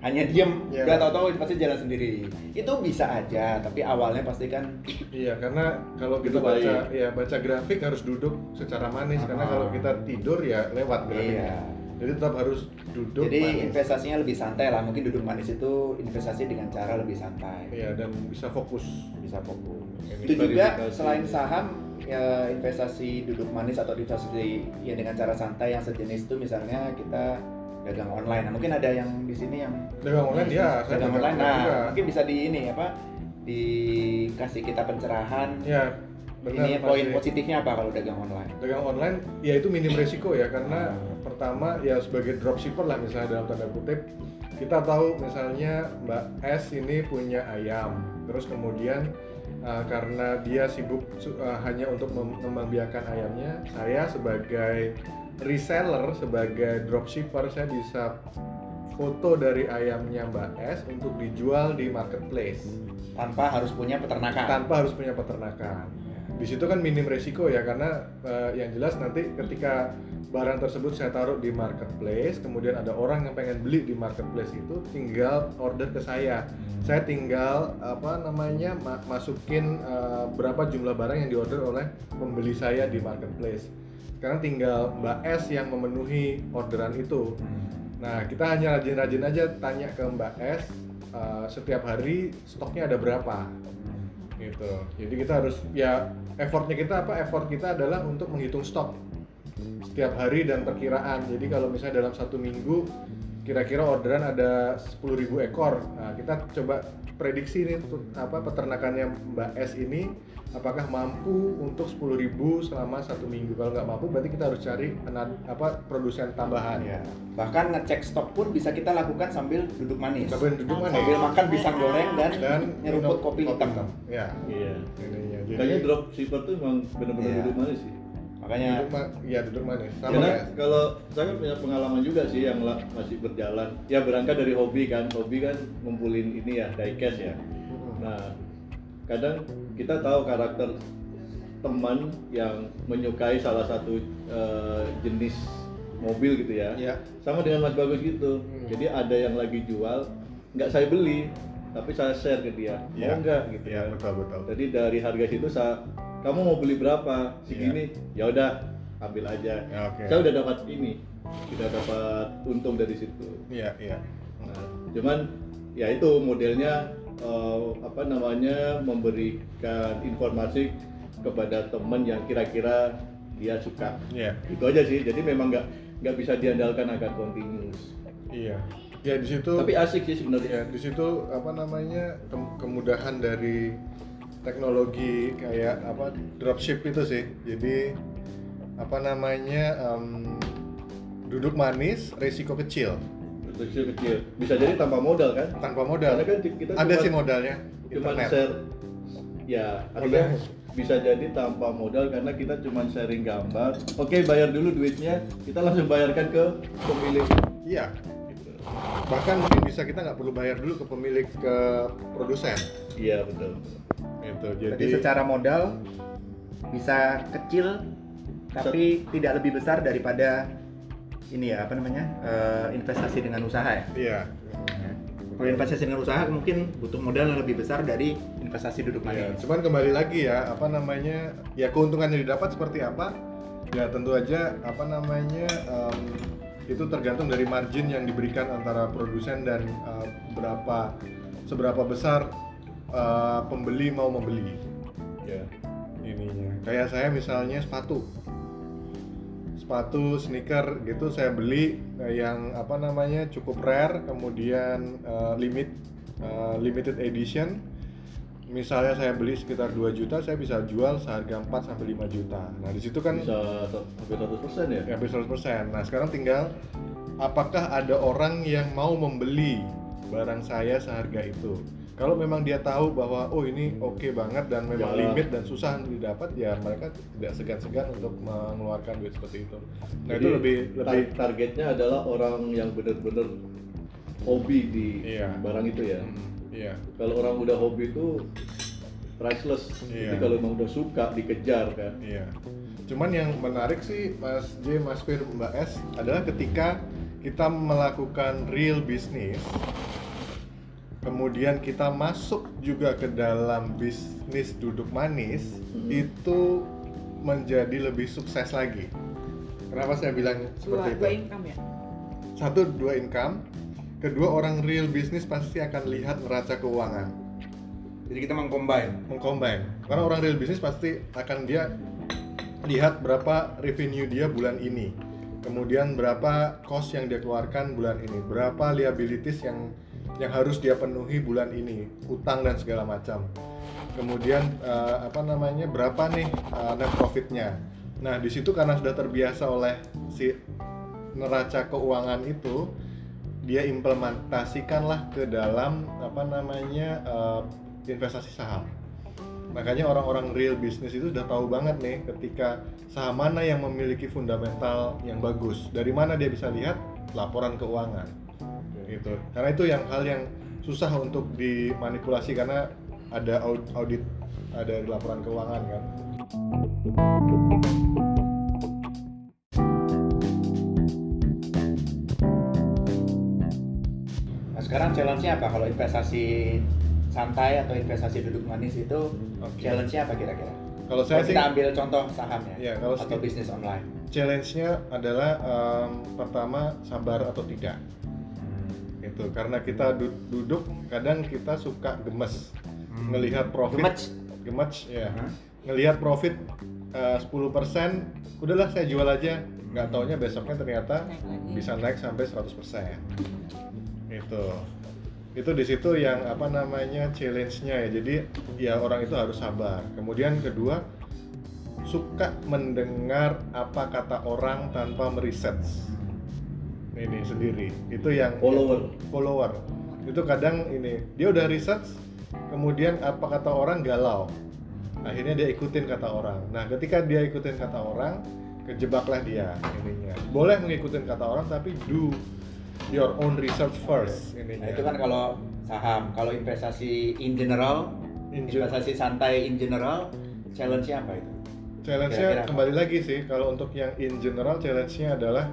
hanya diem Iya. udah tahu-tahu pasti jalan sendiri itu bisa aja tapi awalnya pasti kan Iya, karena kalau kita Itu baca baik. ya baca grafik harus duduk secara manis karena Ah. kalau kita tidur ya lewat grafiknya. Iya. Jadi tetap harus duduk jadi manis. investasinya lebih santai lah mungkin duduk manis itu investasi dengan cara lebih santai Iya, dan bisa fokus. bisa fokus Ini itu juga selain saham ya investasi duduk manis atau investasi yang dengan cara santai yang sejenis itu misalnya kita dagang online nah, mungkin ada yang di sini yang Dagang online ya, dagang online nah juga. mungkin bisa di ini apa dikasih kita pencerahan Ya, benar. ini poin positifnya apa kalau dagang online dagang online ya itu minim resiko ya karena Hmm. Pertama ya sebagai dropshipper lah misalnya dalam tanda kutip kita tahu misalnya Mbak S ini punya ayam. Terus kemudian uh, karena dia sibuk uh, hanya untuk mem- mengembangbiakan ayamnya saya sebagai reseller sebagai dropshipper saya bisa foto dari ayamnya Mbak S untuk dijual di marketplace. Tanpa harus punya peternakan. Tanpa harus punya peternakan di situ kan minim resiko ya karena eh, yang jelas nanti ketika barang tersebut saya taruh di marketplace kemudian ada orang yang pengen beli di marketplace itu tinggal order ke saya. Saya tinggal apa namanya ma- masukin eh, berapa jumlah barang yang diorder oleh pembeli saya di marketplace. Sekarang tinggal Mbak S yang memenuhi orderan itu. Nah kita hanya rajin-rajin aja tanya ke Mbak S eh, setiap hari stoknya ada berapa. Gitu. Jadi kita harus ya effortnya kita apa? Effort kita adalah untuk menghitung stok setiap hari dan perkiraan. Jadi kalau misalnya dalam satu minggu kira-kira orderan ada 10.000 ekor. Nah kita coba prediksi nih apa peternakannya Mbak S ini apakah mampu untuk 10.000 selama satu minggu kalau nggak mampu berarti kita harus cari ana- apa produsen tambahan Ya. bahkan ngecek stok pun bisa kita lakukan sambil duduk manis sambil duduk mana sambil makan pisang goreng dan, dan nyeruput kopi hitam ya Iya. ininya Kayaknya dropshipper tuh memang benar-benar Iya. duduk manis sih. makanya duduk ma- ya duduk manis sama Karena kayak kalau saya kan punya pengalaman juga sih yang masih berjalan. Ya berangkat dari hobi kan, hobi kan ngumpulin ini ya diecast ya. Mm-mm. Nah, kadang kita tahu karakter teman yang menyukai salah satu eh, jenis mobil gitu ya. Iya. Sama dengan Mas Bagus gitu. Hmm. Jadi ada yang lagi jual, nggak saya beli, tapi saya share ke dia. Iya. Mau nggak gitu Iya, ya. betul betul. Jadi dari harga situ saya, kamu mau beli berapa? Segini. Ya udah, ambil aja. Ya, oke. Saya udah dapat ini, sudah dapat untung dari situ. Iya, iya. Nah, cuman ya itu modelnya eh, apa namanya memberikan informasi kepada teman yang kira-kira dia suka. Iya. Itu aja sih. Jadi memang nggak nggak bisa diandalkan akan continuous. Iya. Ya di situ Tapi asik sih ya sebenarnya. di situ apa namanya ke- kemudahan dari teknologi kayak apa dropship itu sih. Jadi apa namanya em, duduk manis, resiko kecil Kecil kecil. Bisa jadi tanpa modal kan? tanpa modal. Karena kan kita Ada cuma- sih modalnya. Cuma Internet. share. Ya, artinya bisa jadi tanpa modal karena kita cuma sharing gambar. Oke, bayar dulu duitnya, kita langsung bayarkan ke pemilik. Iya. Bahkan mungkin bisa kita nggak perlu bayar dulu ke pemilik ke produsen. Iya betul. Itu. Jadi Jadi secara modal bisa kecil tapi tidak lebih besar daripada ini ya apa namanya eh, investasi dengan usaha ya. iya. Kalau investasi dengan usaha mungkin butuh modal yang lebih besar dari investasi duduk Ya, manis. cuman kembali lagi ya, apa namanya, ya keuntungan yang didapat seperti apa? Ya tentu aja apa namanya em, itu tergantung dari margin yang diberikan antara produsen dan eh, berapa seberapa besar eh, pembeli mau membeli Ya. ininya. Kayak saya misalnya sepatu, sepatu sneaker gitu saya beli eh, yang apa namanya cukup rare, kemudian eh, limit eh, limited edition. Misalnya saya beli sekitar 2 juta, saya bisa jual seharga 4 sampai 5 juta. Nah, di situ kan Bisa hampir 100% ya? ya hampir 100%. Nah, sekarang tinggal apakah ada orang yang mau membeli barang saya seharga itu. Kalau memang dia tahu bahwa oh ini oke banget dan memang Ya. limit dan susah untuk didapat, ya mereka tidak segan-segan untuk mengeluarkan duit seperti itu. Nah, Jadi, itu lebih tar- lebih targetnya adalah orang yang benar-benar hobi di Iya. barang itu ya. Hmm, iya. Kalau orang udah hobi itu priceless. Iya. Jadi kalau emang udah suka dikejar kan. Iya. Cuman yang menarik sih Mas J, Mas Fir, Mbak S adalah ketika kita melakukan real business kemudian kita masuk juga ke dalam bisnis duduk manis Hmm. itu menjadi lebih sukses lagi. Kenapa saya bilang dua, seperti itu? dua income ya Satu, dua income. Kedua, orang real business pasti akan lihat neraca keuangan. Jadi kita mengcombine. mengcombine karena orang real bisnis pasti akan dia lihat berapa revenue dia bulan ini kemudian berapa cost yang dia keluarkan bulan ini berapa liabilities yang yang harus dia penuhi bulan ini utang dan segala macam kemudian eh, apa namanya berapa nih eh, net profitnya nah di situ karena sudah terbiasa oleh si neraca keuangan itu dia implementasikanlah ke dalam apa namanya eh, investasi saham. Makanya orang-orang real bisnis itu sudah tahu banget nih ketika saham mana yang memiliki fundamental yang bagus. Dari mana dia bisa lihat laporan keuangan. Gitu. Karena itu yang hal yang susah untuk dimanipulasi karena ada au- audit ada laporan keuangan kan. Nah, sekarang challenge-nya apa kalau investasi santai atau investasi duduk manis itu Oke. challenge-nya apa kira-kira? Kalau saya sih kita ambil contoh saham ya, Iya, kalau atau bisnis online. challenge-nya adalah em, pertama sabar atau tidak. Gitu. Karena kita du- duduk kadang kita suka gemes. Hmm. ngelihat profit. Gemes? gemes ya. Hah? ngelihat profit eh, 10% udahlah saya jual aja. Nggak taunya besoknya ternyata Naik bisa naik sampai 100% itu itu di situ yang apa namanya challenge-nya ya. Jadi ya orang itu harus sabar. Kemudian kedua suka mendengar apa kata orang tanpa meriset ini sendiri. Itu yang Follower. follower. Itu kadang ini dia udah research kemudian apa kata orang galau. Akhirnya dia ikutin kata orang. Nah ketika dia ikutin kata orang kejebaklah dia ininya. Boleh mengikutin kata orang tapi do your own research first ininya. Nah, itu kan kalau saham, kalau investasi in general, In investasi santai in general, challenge-nya apa itu? challenge-nya Kira-kira apa? kembali lagi sih kalau untuk yang in general challenge-nya adalah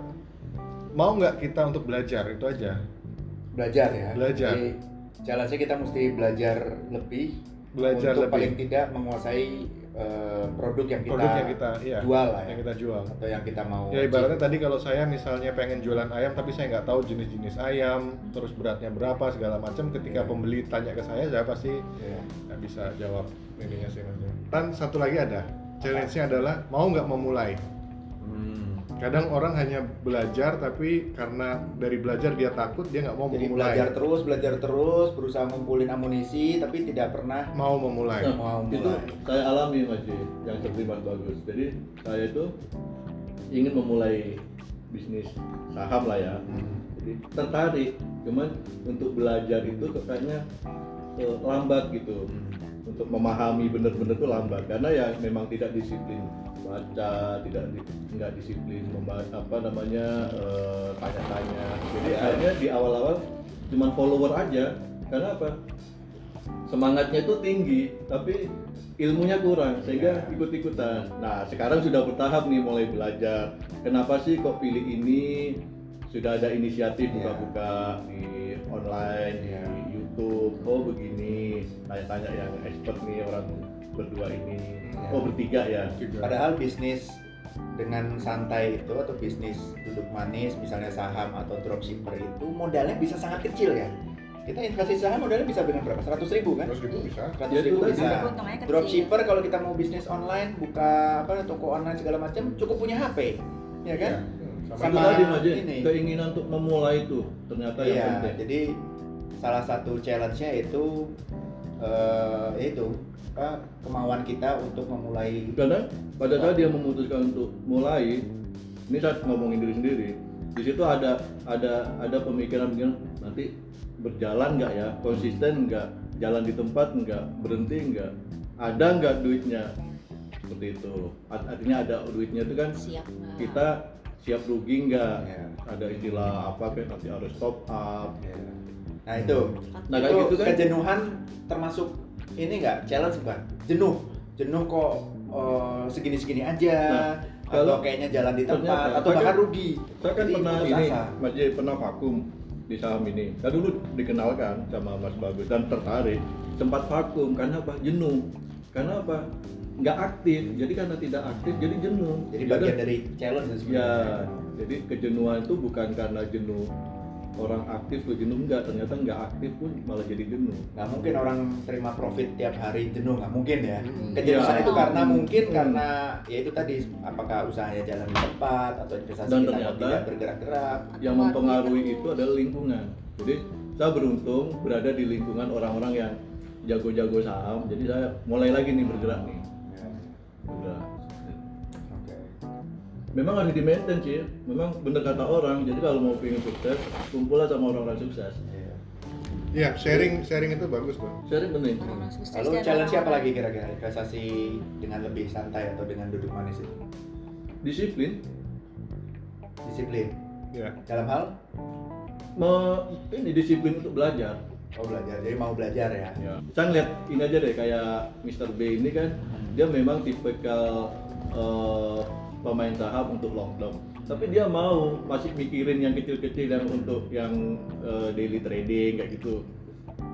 mau nggak kita untuk belajar itu aja belajar ya Belajar. Jadi, challenge-nya kita mesti belajar lebih Belajar untuk lebih. paling tidak menguasai eh, produk yang kita, produk yang kita iya, jual lah ya yang kita jual atau yang kita mau ya ibaratnya tadi kalau saya misalnya pengen jualan ayam tapi saya nggak tahu jenis-jenis ayam terus beratnya berapa segala macam ketika Iya. pembeli tanya ke saya saya pasti Iya. nggak bisa jawab ininya sih dan satu lagi ada challenge-nya adalah mau nggak memulai Hmm. Kadang orang hanya belajar tapi karena dari belajar dia takut dia nggak mau jadi memulai belajar terus belajar terus berusaha ngumpulin amunisi tapi tidak pernah mau memulai Nah, Mau itu mulai. saya alami Mas J, yang seperti Mas Bagus. Jadi saya itu ingin memulai bisnis saham lah ya. Hmm. Jadi tertarik, cuman untuk belajar itu kayaknya eh, lambat gitu. Untuk memahami benar-benar itu lambat karena ya memang tidak disiplin baca, tidak di, nggak disiplin membaca apa namanya eh, tanya-tanya. Jadi akhirnya di awal-awal cuman follower aja. Karena apa? semangatnya itu tinggi tapi ilmunya kurang sehingga Ya. ikut-ikutan. Nah sekarang sudah bertahap nih mulai belajar. Kenapa sih kok pilih ini? Sudah ada inisiatif Ya. buka-buka di online Ya. YouTube. Oh begini. Tanya-tanya yang expert nih orang berdua ini. Ya. Oh bertiga ya. juga Padahal bisnis dengan santai itu atau bisnis duduk manis misalnya saham atau dropshipper itu modalnya bisa sangat kecil ya. Kita investasi saham modalnya bisa dengan berapa? 100 ribu kan? terus gitu bisa 100 Ya, ribu itu bisa. kecil. Dropshipper kalau kita mau bisnis online buka apa toko online segala macam cukup punya HP, ya kan? Iya. Hmm, sama Sama tadi ini. keinginan untuk memulai itu ternyata yang Iya, penting. jadi salah satu challenge-nya itu eh itu apa, kemauan kita untuk memulai. Karena pada saat dia memutuskan untuk mulai ini saat ngomongin diri sendiri di situ ada ada ada pemikiran pemikiran nanti berjalan nggak ya? Konsisten nggak? Jalan di tempat nggak? Berhenti nggak? Ada nggak duitnya? Seperti itu. Art- artinya ada duitnya itu kan siap kita siap rugi nggak? Ya. ada istilah apa kayak nanti harus top up Nah itu, Nah, itu gitu kan. kejenuhan termasuk ini nggak? Challenge bukan? Jenuh, jenuh kok eh, segini-segini aja, Nah, atau kalau kayaknya jalan di tempat, ternyata, atau saya bahkan kan- rugi. saya kan Jadi pernah ini asa. Mas J pernah vakum di saham ini. Kan dulu dikenalkan sama Mas Bagus dan tertarik sempat vakum. Karena apa? Jenuh. Karena apa? Nggak aktif. Jadi karena tidak aktif jadi jenuh. Jadi Ya bagian udah, dari challenge ya sebenarnya. jadi kejenuhan itu bukan karena jenuh orang aktif tuh jenuh enggak ternyata nggak aktif pun malah jadi jenuh Nggak mungkin orang terima profit tiap hari jenuh, nggak mungkin ya. Hmm. Kejenuhan Iya. itu karena mungkin Hmm. karena ya itu tadi apakah usahanya jalan di tempat atau investasi Dan kita ternyata- tidak bergerak-gerak. yang mempengaruhi itu adalah lingkungan jadi saya beruntung berada di lingkungan orang-orang yang jago-jago saham jadi saya mulai lagi nih bergerak nih memang harus di maintain sih memang bener kata orang jadi kalau mau pengen sukses kumpul sama orang-orang sukses Iya. Iya, sharing sharing itu bagus tuh. sharing penting Lalu challenge apa orang-orang- lagi kira-kira investasi dengan lebih santai atau dengan duduk manis itu? disiplin Disiplin. Iya. Dalam hal mau ini disiplin untuk belajar oh belajar. Jadi mau belajar ya. ya. saya ngeliat ini aja deh kayak Mr. B ini kan dia memang tipikal eh, pemain saham untuk long term tapi dia mau masih mikirin yang kecil-kecil yang untuk yang eh, daily trading kayak gitu.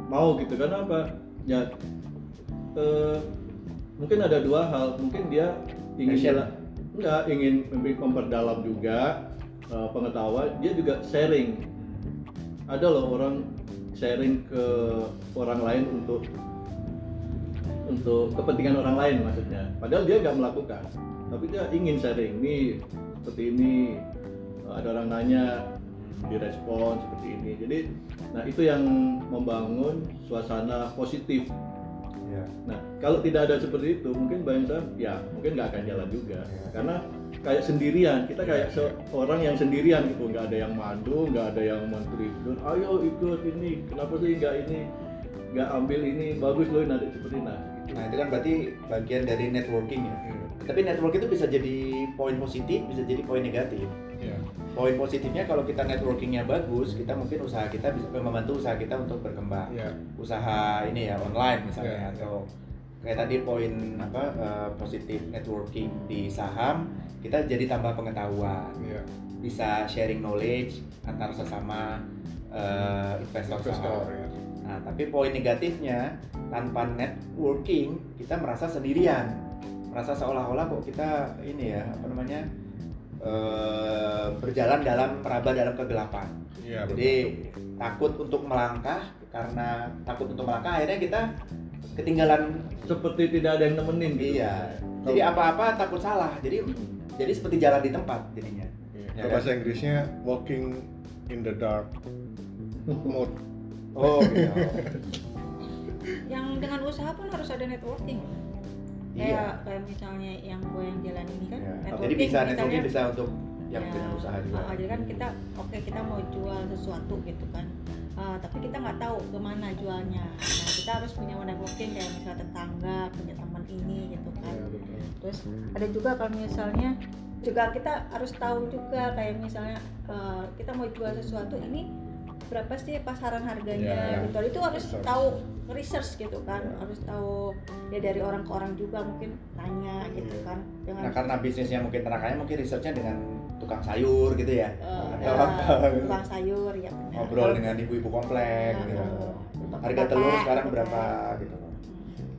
Mau gitu karena apa? Ya eh, mungkin ada dua hal. Mungkin dia ingin jela- enggak ingin mem- memperdalam juga eh, pengetahuan. Dia juga sharing. Ada loh orang sharing ke orang lain untuk untuk kepentingan orang lain maksudnya. Padahal dia nggak melakukan tapi dia ingin sharing nih seperti ini ada orang nanya direspon seperti ini jadi nah itu yang membangun suasana positif Iya. Nah, kalau tidak ada seperti itu, mungkin Bayang Sam, ya mungkin nggak akan jalan juga. Ya. Karena kayak sendirian, kita kayak seorang yang sendirian gitu, nggak ada yang mandu, nggak ada yang men-trigger, ayo ikut ini, kenapa sih nggak ini, nggak ambil ini, bagus loh nanti seperti nah. gitu. Nah itu kan berarti bagian dari networking ya. Tapi network itu bisa jadi poin positif, bisa jadi poin negatif. Iya. Poin positifnya kalau kita networkingnya bagus, kita mungkin usaha kita bisa membantu usaha kita untuk berkembang. Iya. Usaha ini ya online misalnya Iya. atau kayak tadi poin apa eh, positif networking di saham kita jadi tambah pengetahuan Iya. bisa sharing knowledge antar sesama eh, investor, Investor saham. ya. Nah, tapi poin negatifnya tanpa networking kita merasa sendirian, merasa seolah-olah kok kita ini ya apa namanya eh, berjalan dalam meraba dalam kegelapan. Iya. Jadi takut untuk melangkah karena takut untuk melangkah akhirnya kita ketinggalan seperti tidak ada yang nemenin gitu. iya. Jadi apa-apa takut salah. Jadi jadi seperti jalan di tempat jadinya. Iya. Ya kan? bahasa Inggrisnya walking in the dark mode. Oh, gitu. Yang dengan usaha pun harus ada networking. Kayak Iya. kayak misalnya yang gue yang jalan ini kan Ya. networking. Jadi bisa networking misalnya- bisa untuk yang Ya, punya usaha juga. uh, jadi kan kita oke kita mau jual sesuatu gitu kan Uh, tapi kita nggak tahu ke mana jualnya nah kita harus punya networking kayak misalnya tetangga punya teman ini gitu kan Iya, betul. terus ada juga kalau misalnya juga kita harus tahu juga kayak misalnya uh, kita mau jual sesuatu ini berapa sih pasaran harganya Ya, gitu itu harus research. tahu research gitu kan Ya. harus tahu ya dari orang ke orang juga mungkin tanya gitu Iya. kan dengan Nah karena bisnisnya mungkin tenaga mungkin researchnya dengan tukang sayur gitu ya atau ya, apa tukang sayur ya benar. ngobrol dengan ibu-ibu komplek Ya, gitu. harga telur sekarang gitu berapa kan. gitu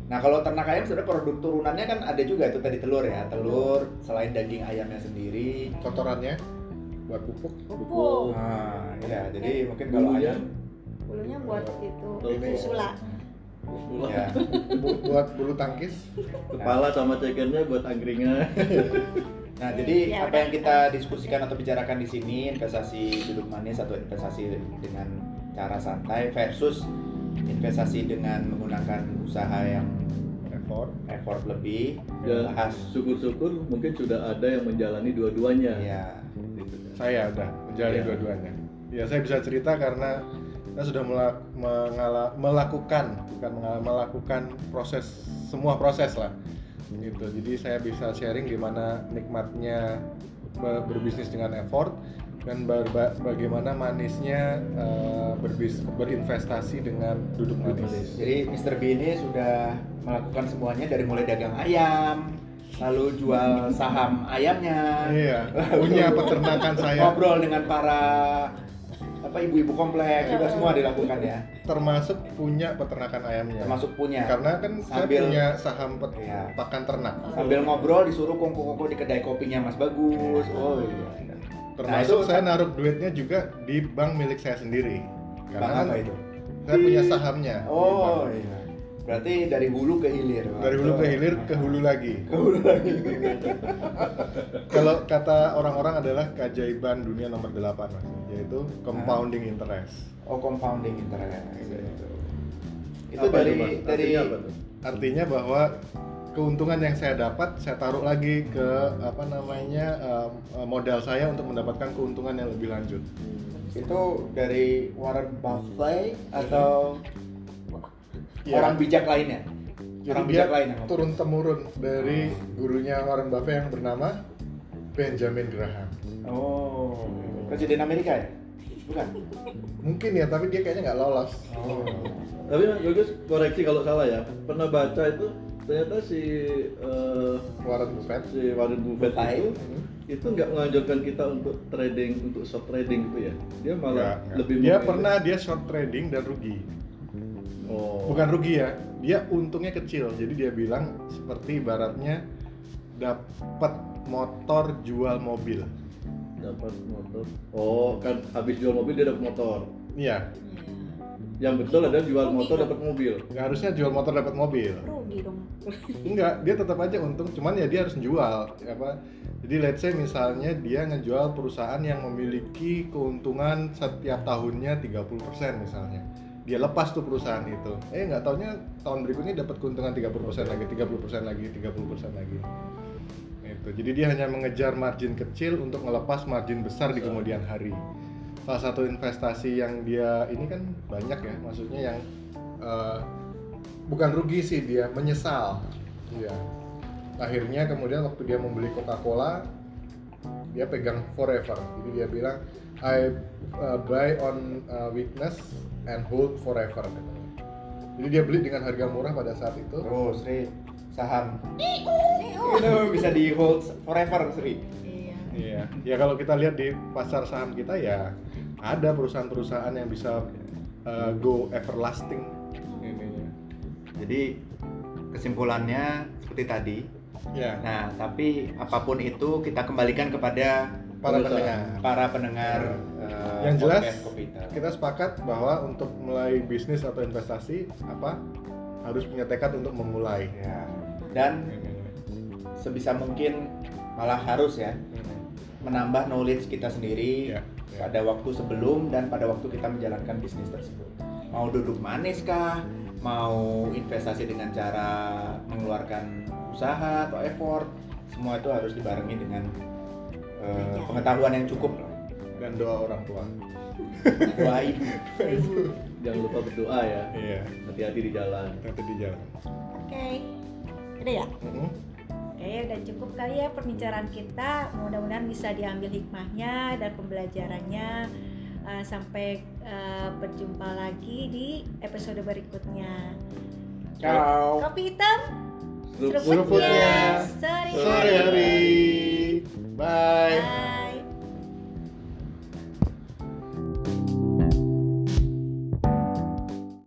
nah kalau ternak ayam sebenarnya produk turunannya kan ada juga itu tadi telur ya telur selain daging ayamnya sendiri Kotorannya buat pupuk. pupuk nah ya jadi mungkin kalau ayam bulunya buat itu Ini- sula ya Bu- buat bulu tangkis. kepala sama cekernya buat angkringan Nah, jadi Ya, apa udah. yang kita diskusikan atau bicarakan di sini investasi duduk manis atau investasi dengan cara santai versus investasi dengan menggunakan usaha yang Effort. effort lebih dan bahas syukur-syukur mungkin sudah ada yang menjalani dua-duanya ya. Saya udah menjalani Iya. dua-duanya. Ya saya bisa cerita karena saya sudah mela- mengala- melakukan bukan mengala- melakukan proses semua proses lah gitu. Jadi saya bisa sharing gimana nikmatnya be- berbisnis dengan effort dan ba- ba- bagaimana manisnya eh, berbis berinvestasi dengan duduk manis. jadi Mr. B ini sudah melakukan semuanya dari mulai dagang ayam lalu jual saham ayamnya Iya, punya peternakan saya ngobrol dengan para apa ibu-ibu kompleks juga semua dilakukan ya termasuk punya peternakan ayamnya. termasuk punya Karena kan saya Sambil- punya saham pet- Iya. pakan ternak. sambil ngobrol disuruh kongko-kongko di kedai kopinya Mas Bagus. Oh iya. Termasuk itu- saya naruh duitnya juga di bank milik saya sendiri. Karena kan apa itu? saya punya sahamnya. Oh bank. iya. Berarti dari hulu ke hilir. Dari hulu ke hilir ke hulu lagi. Ke hulu lagi. Kalau kata orang-orang adalah keajaiban dunia nomor 8 Mas, yaitu compounding interest. Oh compounding interest. Gitu. Itu Apa dari Mas? dari Artinya apa tuh? Artinya bahwa keuntungan yang saya dapat saya taruh lagi ke apa namanya um, modal saya untuk mendapatkan keuntungan yang lebih lanjut. itu dari Warren Buffett atau Iya. orang bijak lainnya? Jadi orang bijak lain yang ngomong. turun temurun dari gurunya Warren Buffett yang bernama Benjamin Graham. Oh, presiden Amerika ya? Bukan. Mungkin ya, tapi dia kayaknya nggak lolos. Oh. Tapi Bagus koreksi kalau salah ya. Pernah baca itu ternyata si eh, Warren Buffett. si Warren Buffett Buffett. itu itu nggak menganjurkan kita untuk trading untuk short trading gitu ya. Dia malah nggak. lebih Dia pernah dia short trading dan rugi. Oh. Bukan rugi ya, dia untungnya kecil. Jadi dia bilang seperti ibaratnya dapat motor jual mobil. dapat motor. Oh, kan habis jual mobil dia dapat motor. Iya, Yang betul ada jual Rugi motor dapat mobil. harusnya jual motor dapat mobil. rugi dong Enggak, dia tetap aja untung, cuman ya dia harus jual apa. Jadi let's say misalnya dia ngejual perusahaan yang memiliki keuntungan setiap tahunnya 30% misalnya. Dia lepas tuh perusahaan itu. Eh nggak taunya tahun berikutnya dapat keuntungan 30% lagi, 30% lagi, 30% lagi. Itu. Jadi dia hanya mengejar margin kecil untuk melepas margin besar di kemudian hari. Salah satu investasi yang dia ini kan banyak ya, maksudnya yang eh, bukan rugi sih dia menyesal Iya. akhirnya kemudian waktu dia membeli Coca-Cola dia pegang forever jadi dia bilang I uh, buy on uh, weakness and hold forever Jadi dia beli dengan harga murah pada saat itu. Terus Sri saham itu bisa di hold forever Sri. Iya. Iya. Ya kalau kita lihat di pasar saham kita ya ada perusahaan-perusahaan yang bisa uh, go everlasting ininya. Jadi kesimpulannya seperti tadi. Ya, Nah, tapi apa pun itu kita kembalikan kepada para pendengar. para pendengar eh, Yang jelas. Kita sepakat bahwa untuk mulai bisnis atau investasi apa harus punya tekad untuk memulai. Ya. Dan sebisa mungkin malah harus ya menambah knowledge kita sendiri Ya, ya. pada waktu sebelum dan pada waktu kita menjalankan bisnis tersebut. Mau duduk manis kah? Mau investasi dengan cara mengeluarkan usaha atau effort? Semua itu harus dibarengi dengan eh, pengetahuan yang cukup loh. Dan doa orang tua. Doa ibu. Jangan lupa berdoa ya. Iya, Hati-hati di jalan. nanti di jalan. Oke. Udah ya? Mhm. Oke, udah cukup kali ya pembicaraan kita. Mudah-mudahan bisa diambil hikmahnya dan pembelajarannya. Eh, sampai uh, berjumpa lagi di episode berikutnya ciao kopi hitam seruputnya ya. Sorry. Sorry. bye, bye.